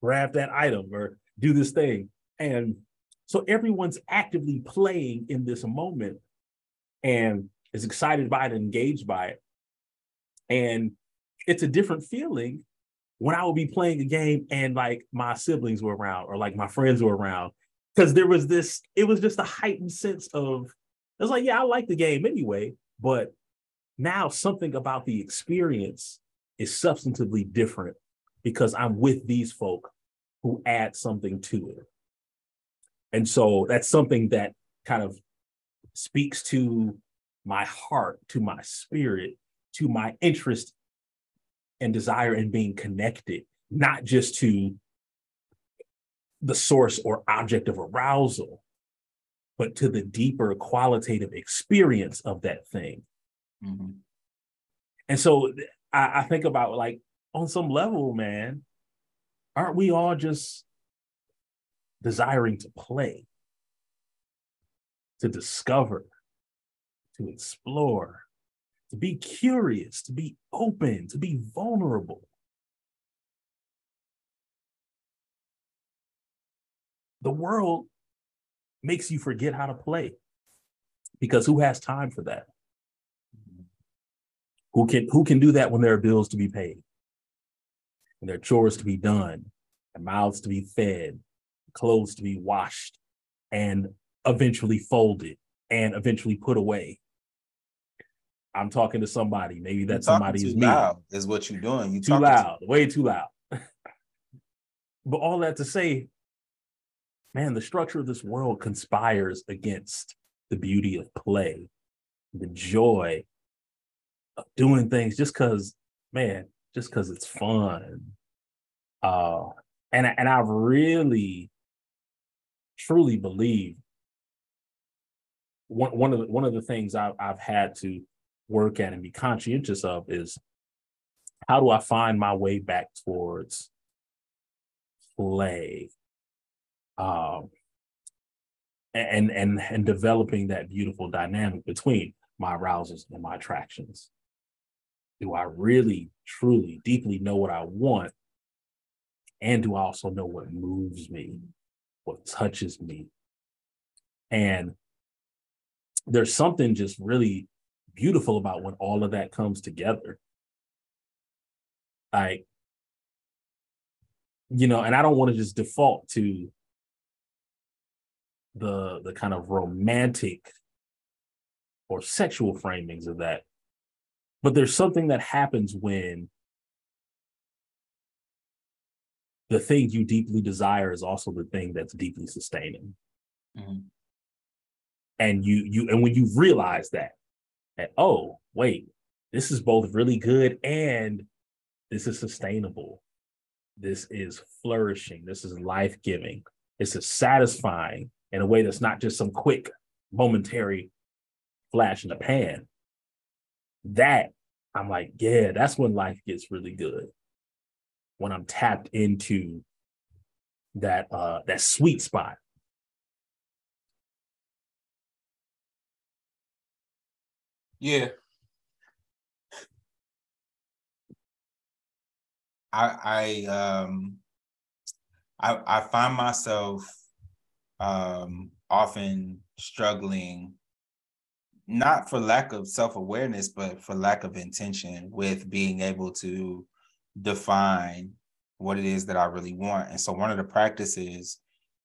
grab that item or do this thing." And so everyone's actively playing in this moment and is excited by it, engaged by it. And it's a different feeling when I would be playing a game and like my siblings were around or like my friends were around. Because there was this, it was just a heightened sense of, it was like, yeah, I like the game anyway, but now something about the experience is substantively different because I'm with these folk who add something to it. And so that's something that kind of speaks to my heart, to my spirit, to my interest and desire in being connected, not just to the source or object of arousal, but to the deeper qualitative experience of that thing. Mm-hmm. And so I, I think about like on some level, man, aren't we all just desiring to play, to discover, to explore, to be curious, to be open, to be vulnerable. The world makes you forget how to play because who has time for that? Who can who can do that when there are bills to be paid? And there are chores to be done, and mouths to be fed, clothes to be washed, and eventually folded and eventually put away. I'm talking to somebody. Maybe that somebody is me. Loud is what you're doing. You too loud, to- way too loud. (laughs) but all that to say, man, the structure of this world conspires against the beauty of play, the joy of doing things just because, man, just because it's fun. Uh, and and I really, truly believe one one of the one of the things I've I've had to work at and be conscientious of is how do I find my way back towards play? Um, and and and developing that beautiful dynamic between my arousals and my attractions. Do I really, truly, deeply know what I want? And do I also know what moves me, what touches me? And there's something just really beautiful about when all of that comes together. Like, you know, and I don't want to just default to the the kind of romantic or sexual framings of that. But there's something that happens when the thing you deeply desire is also the thing that's deeply sustaining. Mm-hmm. And you you and when you realize that, that oh wait, this is both really good and this is sustainable. this is flourishing. This is life giving. This is satisfying in a way that's not just some quick, momentary flash in the pan. That I'm like, yeah, that's when life gets really good. When I'm tapped into that uh that sweet spot. Yeah. I I um I I find myself um often struggling not for lack of self-awareness but for lack of intention with being able to define what it is that I really want. And so one of the practices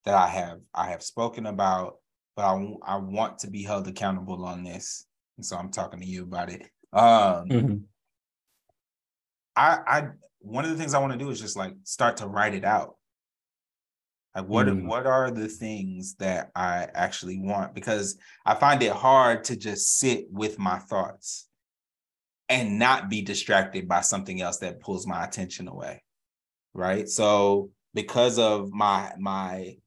that I have I have spoken about but I I want to be held accountable on this. And so I'm talking to you about it. Um mm-hmm. I I one of the things I want to do is just like start to write it out. Like what mm. what are the things that I actually want? Because I find it hard to just sit with my thoughts and not be distracted by something else that pulls my attention away. Right. So because of my my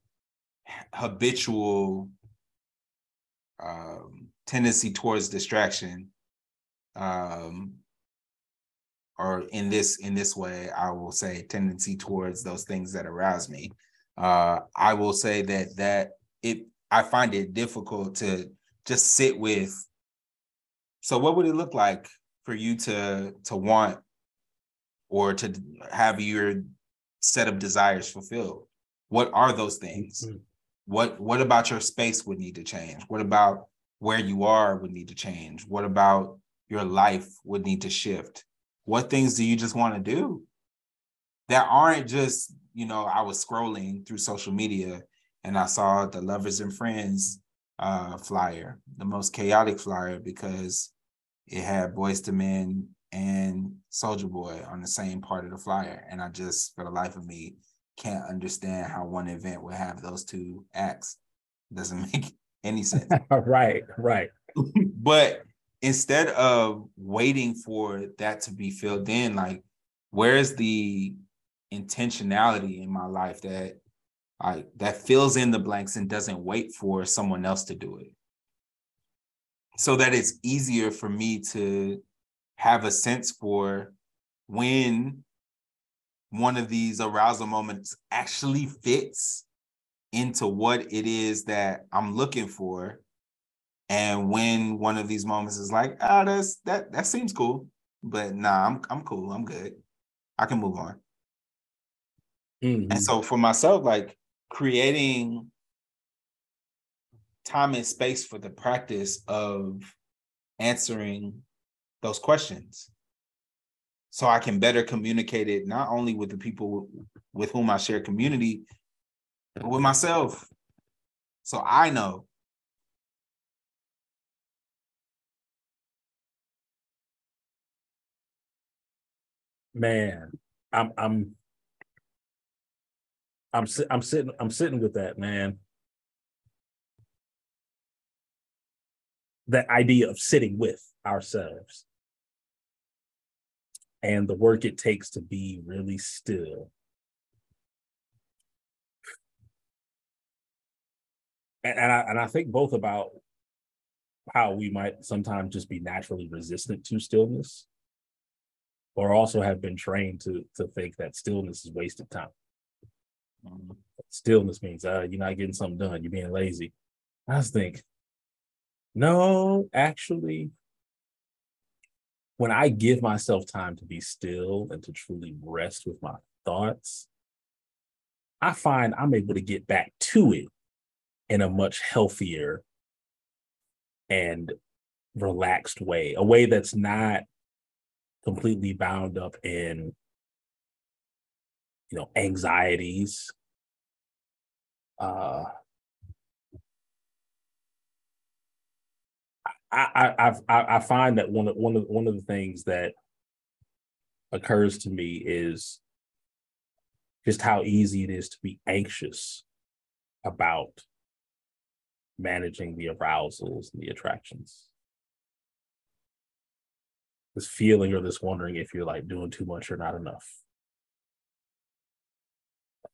habitual um, tendency towards distraction, um, or in this in this way i will say tendency towards those things that arouse me uh i will say that that it i find it difficult to just sit with so what would it look like for you to to want or to have your set of desires fulfilled? What are those things? Mm-hmm. what what about your space would need to change? What about where you are would need to change? What about your life would need to shift? What things do you just want to do that aren't just you know i was scrolling through social media and i saw the lovers and friends uh, flyer the most chaotic flyer because it had Boyz II Men and Soulja Boy on the same part of the flyer. And i just for the life of me can't understand how one event would have those two acts. It doesn't (laughs) make any sense. (laughs) Right right. (laughs) But instead of waiting for that to be filled in, like where's the intentionality in my life that I that fills in the blanks and doesn't wait for someone else to do it. So that it's easier for me to have a sense for when one of these arousal moments actually fits into what it is that I'm looking for and when one of these moments is like, oh, that's that that seems cool, but nah, I'm I'm cool, I'm good. I can move on. Mm-hmm. And so for myself, like creating time and space for the practice of answering those questions so I can better communicate it not only with the people with whom I share community, but with myself. So I know man, I'm I'm I'm I'm sitting I'm sitting with that man. That idea of sitting with ourselves and the work it takes to be really still. And, and I and I think both about how we might sometimes just be naturally resistant to stillness or also have been trained to to think that stillness is wasted time. Um, stillness means uh, you're not getting something done. You're being lazy. I just think, no, actually, when I give myself time to be still and to truly rest with my thoughts, I find I'm able to get back to it in a much healthier and relaxed way, a way that's not completely bound up in you know anxieties uh I, I I I find that one of one of one of the things that occurs to me is just how easy it is to be anxious about managing the arousals and the attractions this feeling or this wondering if you're like doing too much or not enough.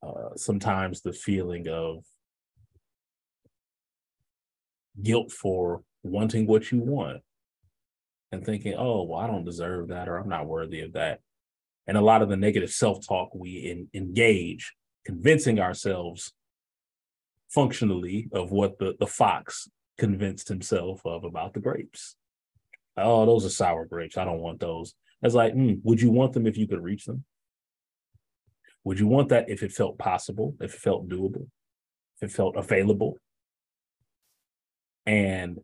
Uh, sometimes the feeling of guilt for wanting what you want and thinking, oh, well, I don't deserve that or I'm not worthy of that. And a lot of the negative self talk we in, engage, convincing ourselves functionally of what the, the fox convinced himself of about the grapes. Oh, those are sour grapes. I don't want those. It's like, mm, would you want them if you could reach them? Would you want that if it felt possible, if it felt doable, if it felt available? And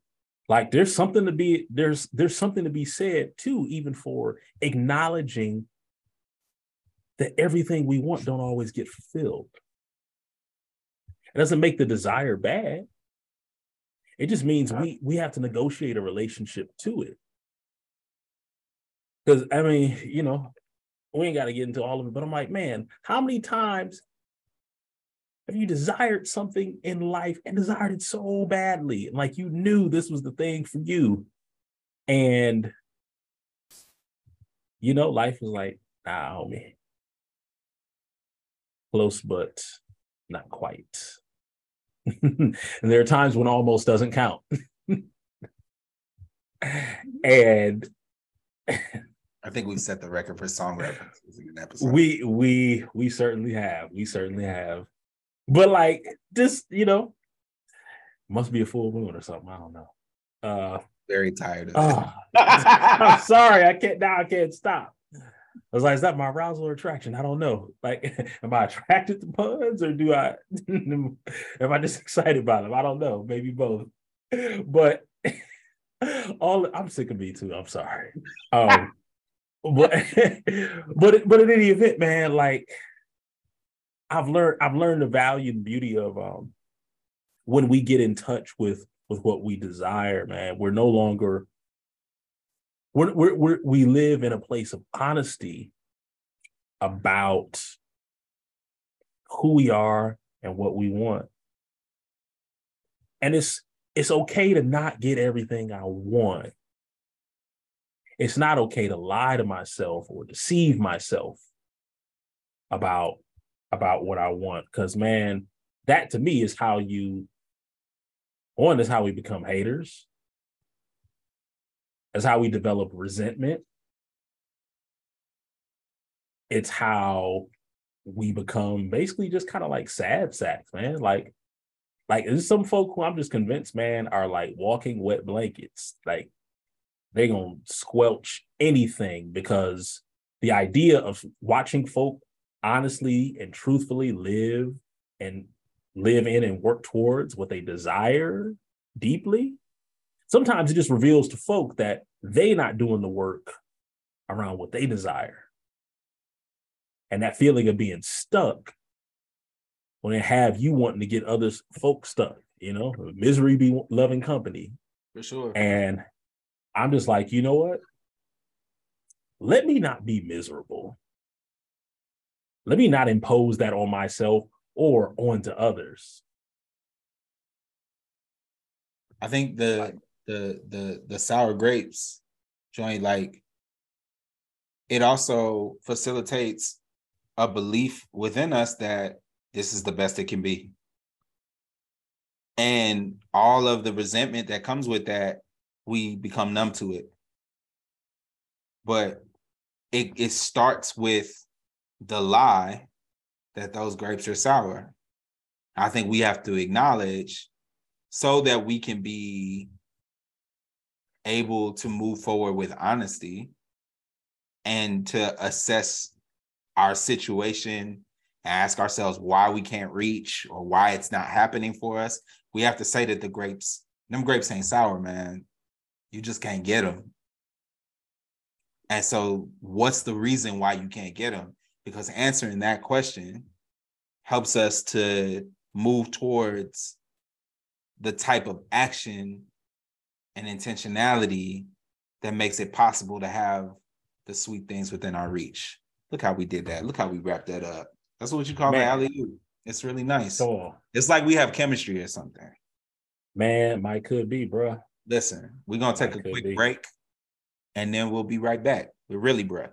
like there's something to be there's there's something to be said too, even for acknowledging that everything we want don't always get fulfilled. It doesn't make the desire bad. It just means we we have to negotiate a relationship to it. Because I mean, you know, we ain't got to get into all of it, but I'm like, man, how many times have you desired something in life and desired it so badly? And like you knew this was the thing for you. And you know, life is like, nah, homie. Close, but not quite. (laughs) and there are times when almost doesn't count. (laughs) and (laughs) I think we set the record for song references in an episode. We we we certainly have. We certainly have. But like just, you know, must be a full moon or something. I don't know. Uh very tired of uh, it. I'm (laughs) sorry, I can't now I can't stop. I was like, is that my arousal or attraction? I don't know. Like, (laughs) am I attracted to puns or do I (laughs) am I just excited by them? I don't know. Maybe both. But all I'm sick of me too. I'm sorry. Um but (laughs) but but in any event, man, like I've learned I've learned the value and beauty of um when we get in touch with with what we desire, man. We're no longer we're, we're, we're we live in a place of honesty about who we are and what we want. And it's it's okay to not get everything I want it's not okay to lie to myself or deceive myself about about what I want. Cause man, that to me is how you one is how we become haters. That's how we develop resentment. It's how we become basically just kind of like sad sacks, man. Like, like there's some folk who I'm just convinced, man, are like walking wet blankets. Like they're gonna squelch anything because the idea of watching folk honestly and truthfully live and live in and work towards what they desire deeply sometimes it just reveals to folk that they not doing the work around what they desire. And that feeling of being stuck when they have you wanting to get others folk stuck you know? Misery be loving company. For sure. And I'm just like, you know what? Let me not be miserable. Let me not impose that on myself or onto others. I think the the the the sour grapes joint like it also facilitates a belief within us that this is the best it can be. And all of the resentment that comes with that we become numb to it. But it it starts with the lie that those grapes are sour. I think we have to acknowledge so that we can be able to move forward with honesty and to assess our situation ask ourselves why we can't reach or why it's not happening for us we have to say that the grapes them grapes ain't sour man you just can't get them. And so, what's the reason why you can't get them? Because answering that question helps us to move towards the type of action and intentionality that makes it possible to have the sweet things within our reach. Look how we did that. Look how we wrapped that up. That's what you call Man. an alley It's really nice. Cool. It's like we have chemistry or something. Man, might could be, bro. Listen, we're gonna take that a quick be. break and then we'll be right back with really bruh.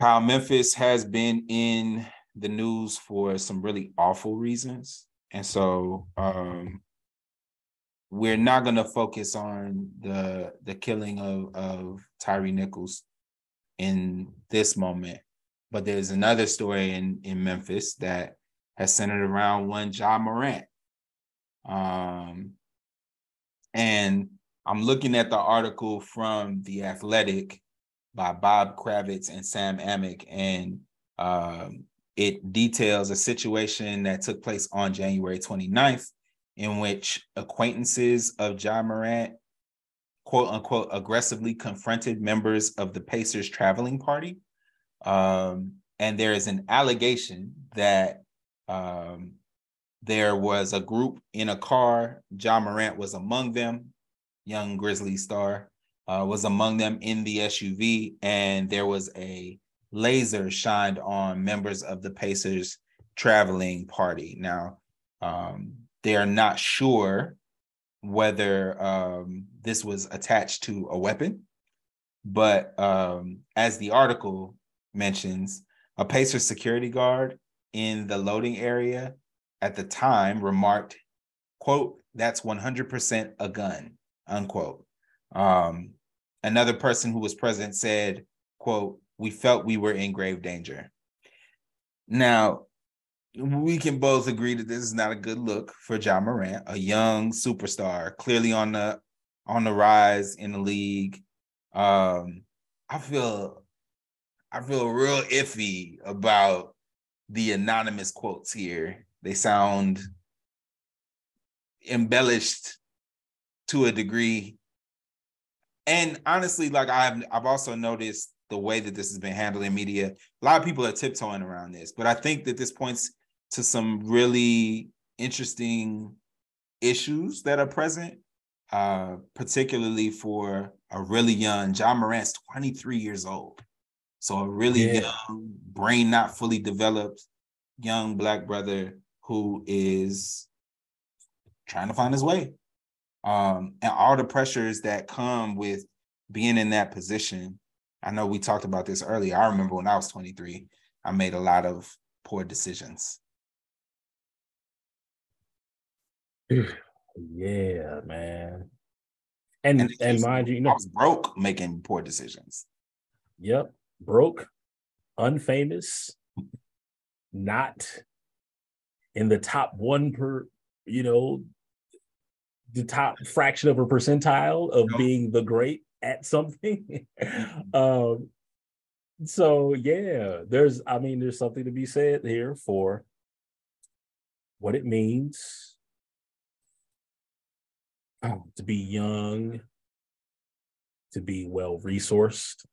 Kyle Memphis has been in the news for some really awful reasons. And so um, we're not going to focus on the the killing of of Tyre Nichols in this moment but there's another story in in Memphis that has centered around one Ja Morant. Um, and I'm looking at the article from the Athletic by Bob Kravitz and Sam Amick, and um, it details a situation that took place on January 29th in which acquaintances of Ja Morant, quote unquote, aggressively confronted members of the Pacers traveling party. Um, and there is an allegation that um, there was a group in a car. Ja Morant was among them, young Grizzly star, uh, was among them in the SUV, and there was a laser shined on members of the Pacers traveling party. Now, um, they are not sure whether um, this was attached to a weapon, but um, as the article mentions, a Pacer security guard in the loading area at the time remarked, quote, that's 100% a gun, unquote. Um, another person who was present said, quote, we felt we were in grave danger. Now, we can both agree that this is not a good look for Ja Morant, a young superstar, clearly on the on the rise in the league. Um, I feel I feel real iffy about the anonymous quotes here. They sound embellished to a degree. And honestly, like I've I've also noticed the way that this has been handled in media. A lot of people are tiptoeing around this, but I think that this points to some really interesting issues that are present, uh, particularly for a really young Ja Morant's 23 years old. So a really yeah. young, brain not fully developed, young black brother who is trying to find his way. Um, and all the pressures that come with being in that position. I know we talked about this earlier. I remember when I was 23, I made a lot of poor decisions. (clears throat) Yeah, man. And and, and mind you, you know, I was broke making poor decisions. Yep, broke, unfamous, not in the top one per, you know, the top fraction of a percentile of being the great at something. (laughs) um, so yeah, there's, I mean, there's something to be said here for what it means to be young, to be well resourced,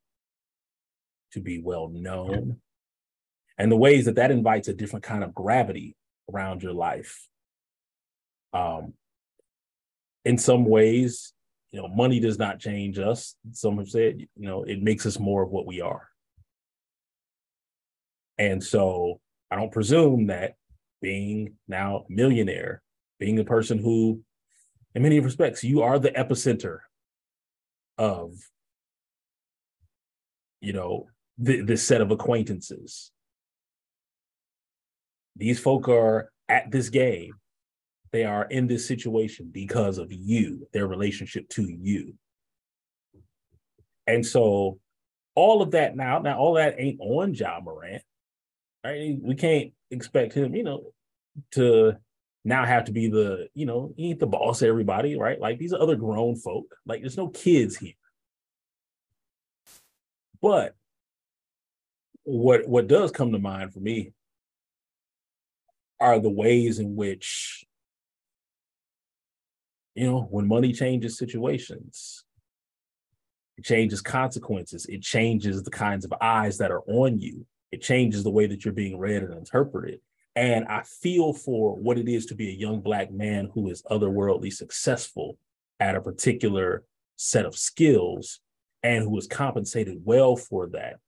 to be well known, and the ways that that invites a different kind of gravity around your life. Um, in some ways, you know, money does not change us. Some have said, you know, it makes us more of what we are. And so I don't presume that being now a millionaire, being a person who in many respects, you are the epicenter of, you know, th- this set of acquaintances. These folk are at this game. They are in this situation because of you, their relationship to you. And so all of that now, now all that ain't on Ja Morant. Right? We can't expect him, you know, to now have to be the, you know, he ain't the boss of everybody, right? Like these are other grown folk. Like there's no kids here. But what what does come to mind for me are the ways in which you know when money changes situations it changes consequences it changes the kinds of eyes that are on you it changes the way that you're being read and interpreted. And I feel for what it is to be a young Black man who is otherworldly successful at a particular set of skills and who is compensated well for that,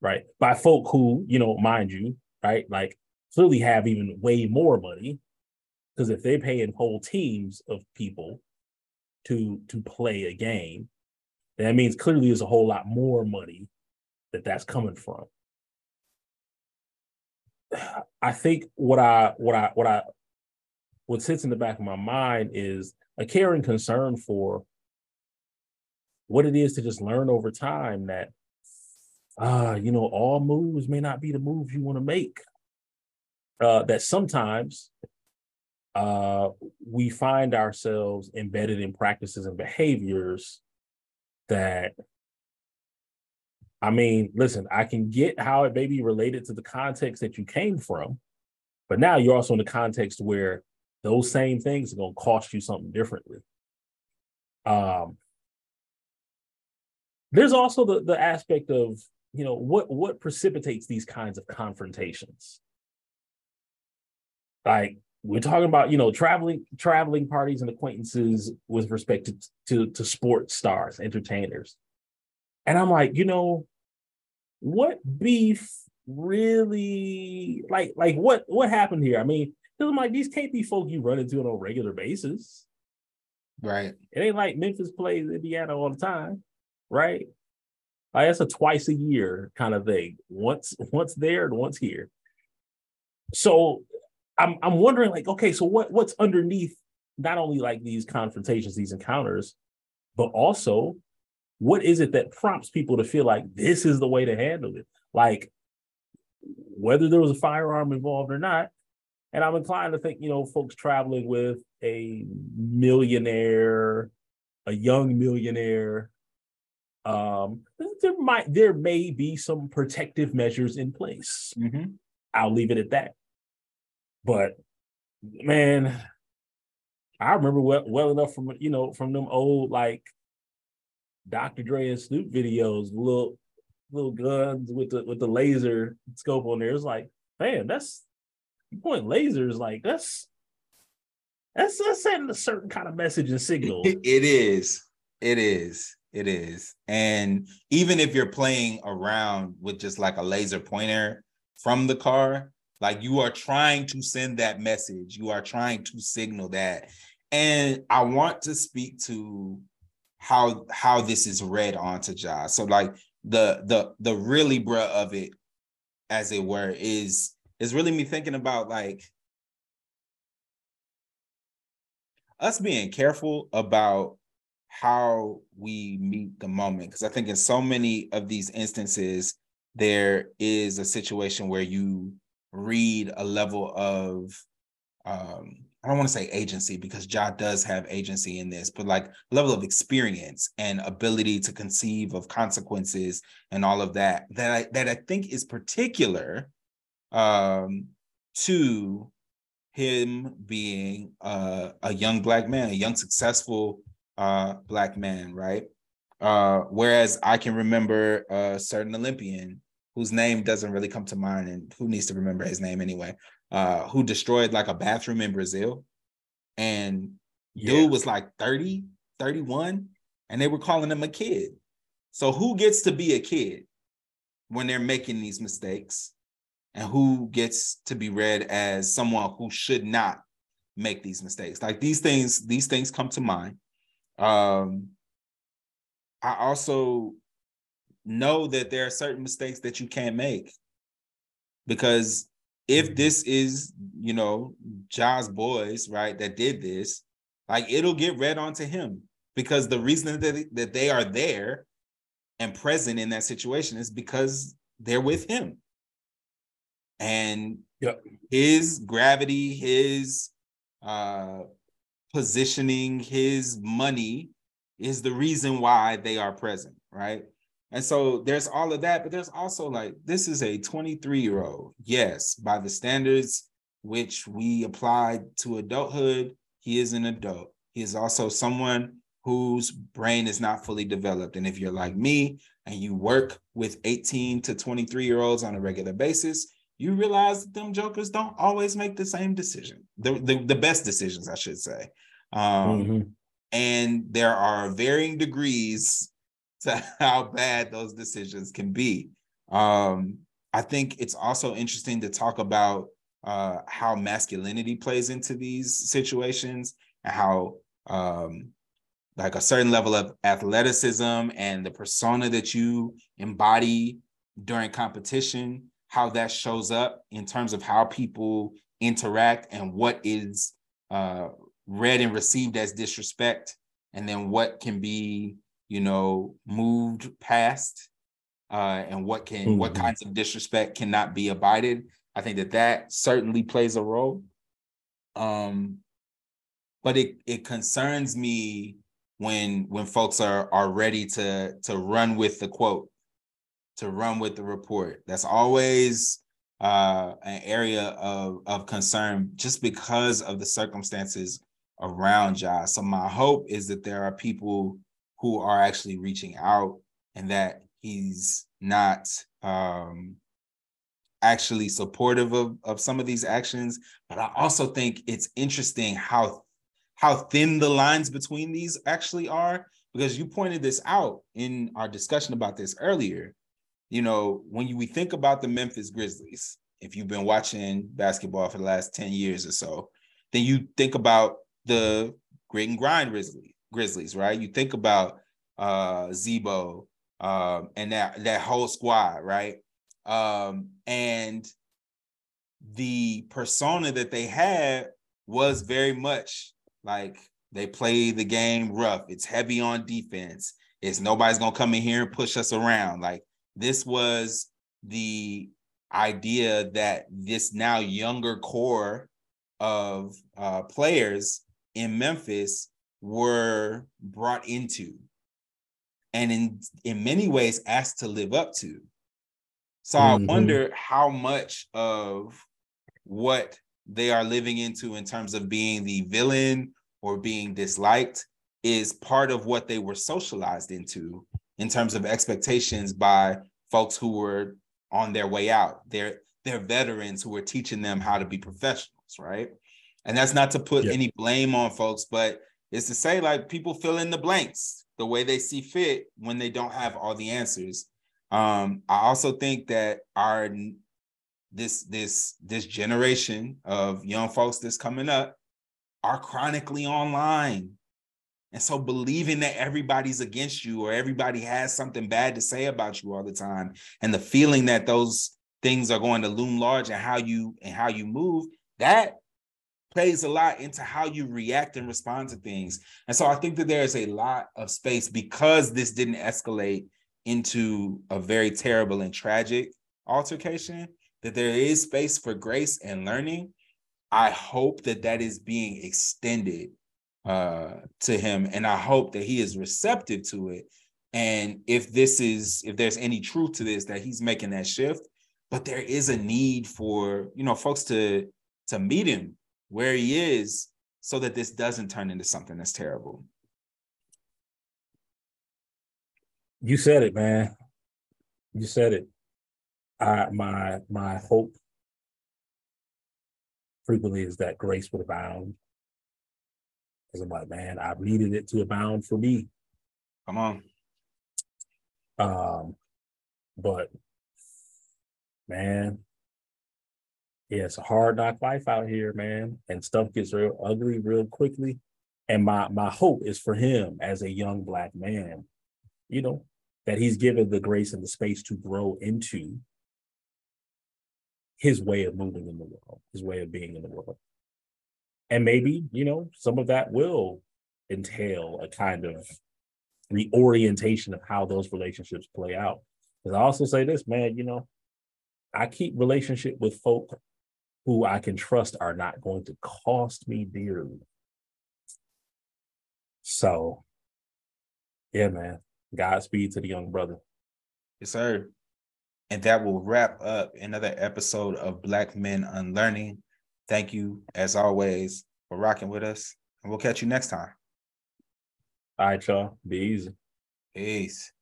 right? By folk who, you know, mind you, right, like clearly have even way more money. Because if they're paying whole teams of people to to play a game, that means clearly there's a whole lot more money that that's coming from. (sighs) I think what I what I what I what sits in the back of my mind is a caring concern for what it is to just learn over time that uh you know all moves may not be the moves you want to make uh that sometimes uh we find ourselves embedded in practices and behaviors that I mean, listen, I can get how it may be related to the context that you came from, but now you're also in the context where those same things are going to cost you something differently. Um, there's also the the aspect of you know what what precipitates these kinds of confrontations. Like we're talking about you know traveling traveling parties and acquaintances with respect to to, to sports stars, entertainers, and I'm like, you know, what beef really like like what what happened here? I mean, because I'm like these can't be folk you run into on a regular basis. Right. It ain't like Memphis plays Indiana all the time, right? Like that's a twice a year kind of thing. Once once there and once here. So I'm I'm wondering like, okay, so what what's underneath not only like these confrontations, these encounters, but also what is it that prompts people to feel like this is the way to handle it? Like whether there was a firearm involved or not. And I'm inclined to think, you know, folks traveling with a millionaire, a young millionaire, um, there might there may be some protective measures in place. Mm-hmm. I'll leave it at that. But man, I remember well, well enough from you know from them old like Dr. Dre and Snoop videos, little little guns with the with the laser scope on there. It's like, man, that's point lasers like that's that's, that's sending a certain kind of message and signal. (laughs) it is. It is. It is. And even if you're playing around with just like a laser pointer from the car, like you are trying to send that message, you are trying to signal that. And I want to speak to how how this is read onto Ja. So like the the the really bruh of it, as it were, is is really me thinking about like us being careful about how we meet the moment because i think in so many of these instances there is a situation where you read a level of um i don't want to say agency because Ja does have agency in this but like level of experience and ability to conceive of consequences and all of that that i that i think is particular um to him being uh, a young black man a young successful uh, black man, right? Uh, whereas I can remember a certain Olympian whose name doesn't really come to mind, and who needs to remember his name anyway, uh, who destroyed like a bathroom in Brazil. And yeah. dude was like 30, 31, and they were calling him a kid. So who gets to be a kid when they're making these mistakes? And who gets to be read as someone who should not make these mistakes? Like these things, these things come to mind. Um, I also know that there are certain mistakes that you can't make because if mm-hmm. this is, you know, Ja's boys, right, that did this, like it'll get read onto him because the reason that, that they are there and present in that situation is because they're with him. And yep. his gravity, his uh positioning his money is the reason why they are present, right? And so there's all of that, but there's also like this is a 23 year old. Yes, by the standards which we applied to adulthood, he is an adult. He is also someone whose brain is not fully developed. And if you're like me and you work with 18 to 23 year olds on a regular basis, you realize that them jokers don't always make the same decision, the, the, the best decisions, I should say. Um, mm-hmm. And there are varying degrees (laughs) to how bad those decisions can be. Um, I think it's also interesting to talk about uh, how masculinity plays into these situations and how um, like a certain level of athleticism and the persona that you embody during competition how that shows up in terms of how people interact and what is uh, read and received as disrespect, and then what can be, you know, moved past, uh, and what can mm-hmm. what kinds of disrespect cannot be abided. I think that that certainly plays a role. Um, but it it concerns me when when folks are are ready to to run with the quote to run with the report. That's always uh, an area of, of concern just because of the circumstances around Ja. So my hope is that there are people who are actually reaching out and that he's not um, actually supportive of, of some of these actions. But I also think it's interesting how how thin the lines between these actually are because you pointed this out in our discussion about this earlier you know, when you, we think about the Memphis Grizzlies, if you've been watching basketball for the last 10 years or so, then you think about the grit and grind Grizzlies, Grizzlies, right? You think about uh Z-Bo um, and that that whole squad, right? Um, and the persona that they had was very much like they play the game rough. It's heavy on defense. It's nobody's gonna come in here and push us around. Like this was the idea that this now younger core of uh, players in Memphis were brought into and in in many ways asked to live up to. So mm-hmm. I wonder how much of what they are living into in terms of being the villain or being disliked is part of what they were socialized into in terms of expectations by folks who were on their way out. They're they're veterans who were teaching them how to be professionals, right? And that's not to put yeah. any blame on folks, but it's to say like people fill in the blanks the way they see fit when they don't have all the answers. Um, I also think that our this this this generation of young folks that's coming up are chronically online and so believing that everybody's against you or everybody has something bad to say about you all the time and the feeling that those things are going to loom large and how you and how you move, that plays a lot into how you react and respond to things. And so I think that there is a lot of space because this didn't escalate into a very terrible and tragic altercation that there is space for grace and learning. I hope that that is being extended uh, to him, and I hope that he is receptive to it. And if this is, if there's any truth to this, that he's making that shift, but there is a need for you know folks to to meet him where he is, so that this doesn't turn into something that's terrible. You said it, man. You said it. I my my hope frequently is that grace would abound because I'm like, man, I've needed it to abound for me. Come on. Um, but man, yeah, it's a hard knock life out here, man, and stuff gets real ugly real quickly. And my my hope is for him as a young black man, you know, that he's given the grace and the space to grow into his way of moving in the world, his way of being in the world and maybe you know some of that will entail a kind of reorientation of how those relationships play out. Because i also say this man you know i keep relationship with folk who i can trust are not going to cost me dearly. So yeah man godspeed to the young brother. Yes sir. And that will wrap up another episode of black men unlearning Thank you, as always, for rocking with us. And we'll catch you next time. All right, y'all. Be easy. Peace.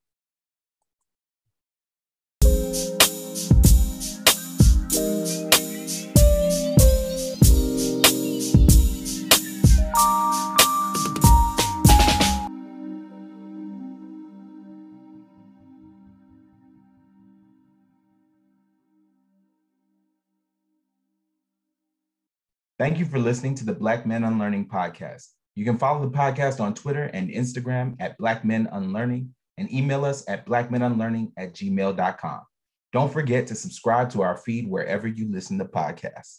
Thank you for listening to the Black Men Unlearning podcast. You can follow the podcast on Twitter and Instagram at Black Men Unlearning and email us at blackmenunlearning at gmail.com. Don't forget to subscribe to our feed wherever you listen to podcasts.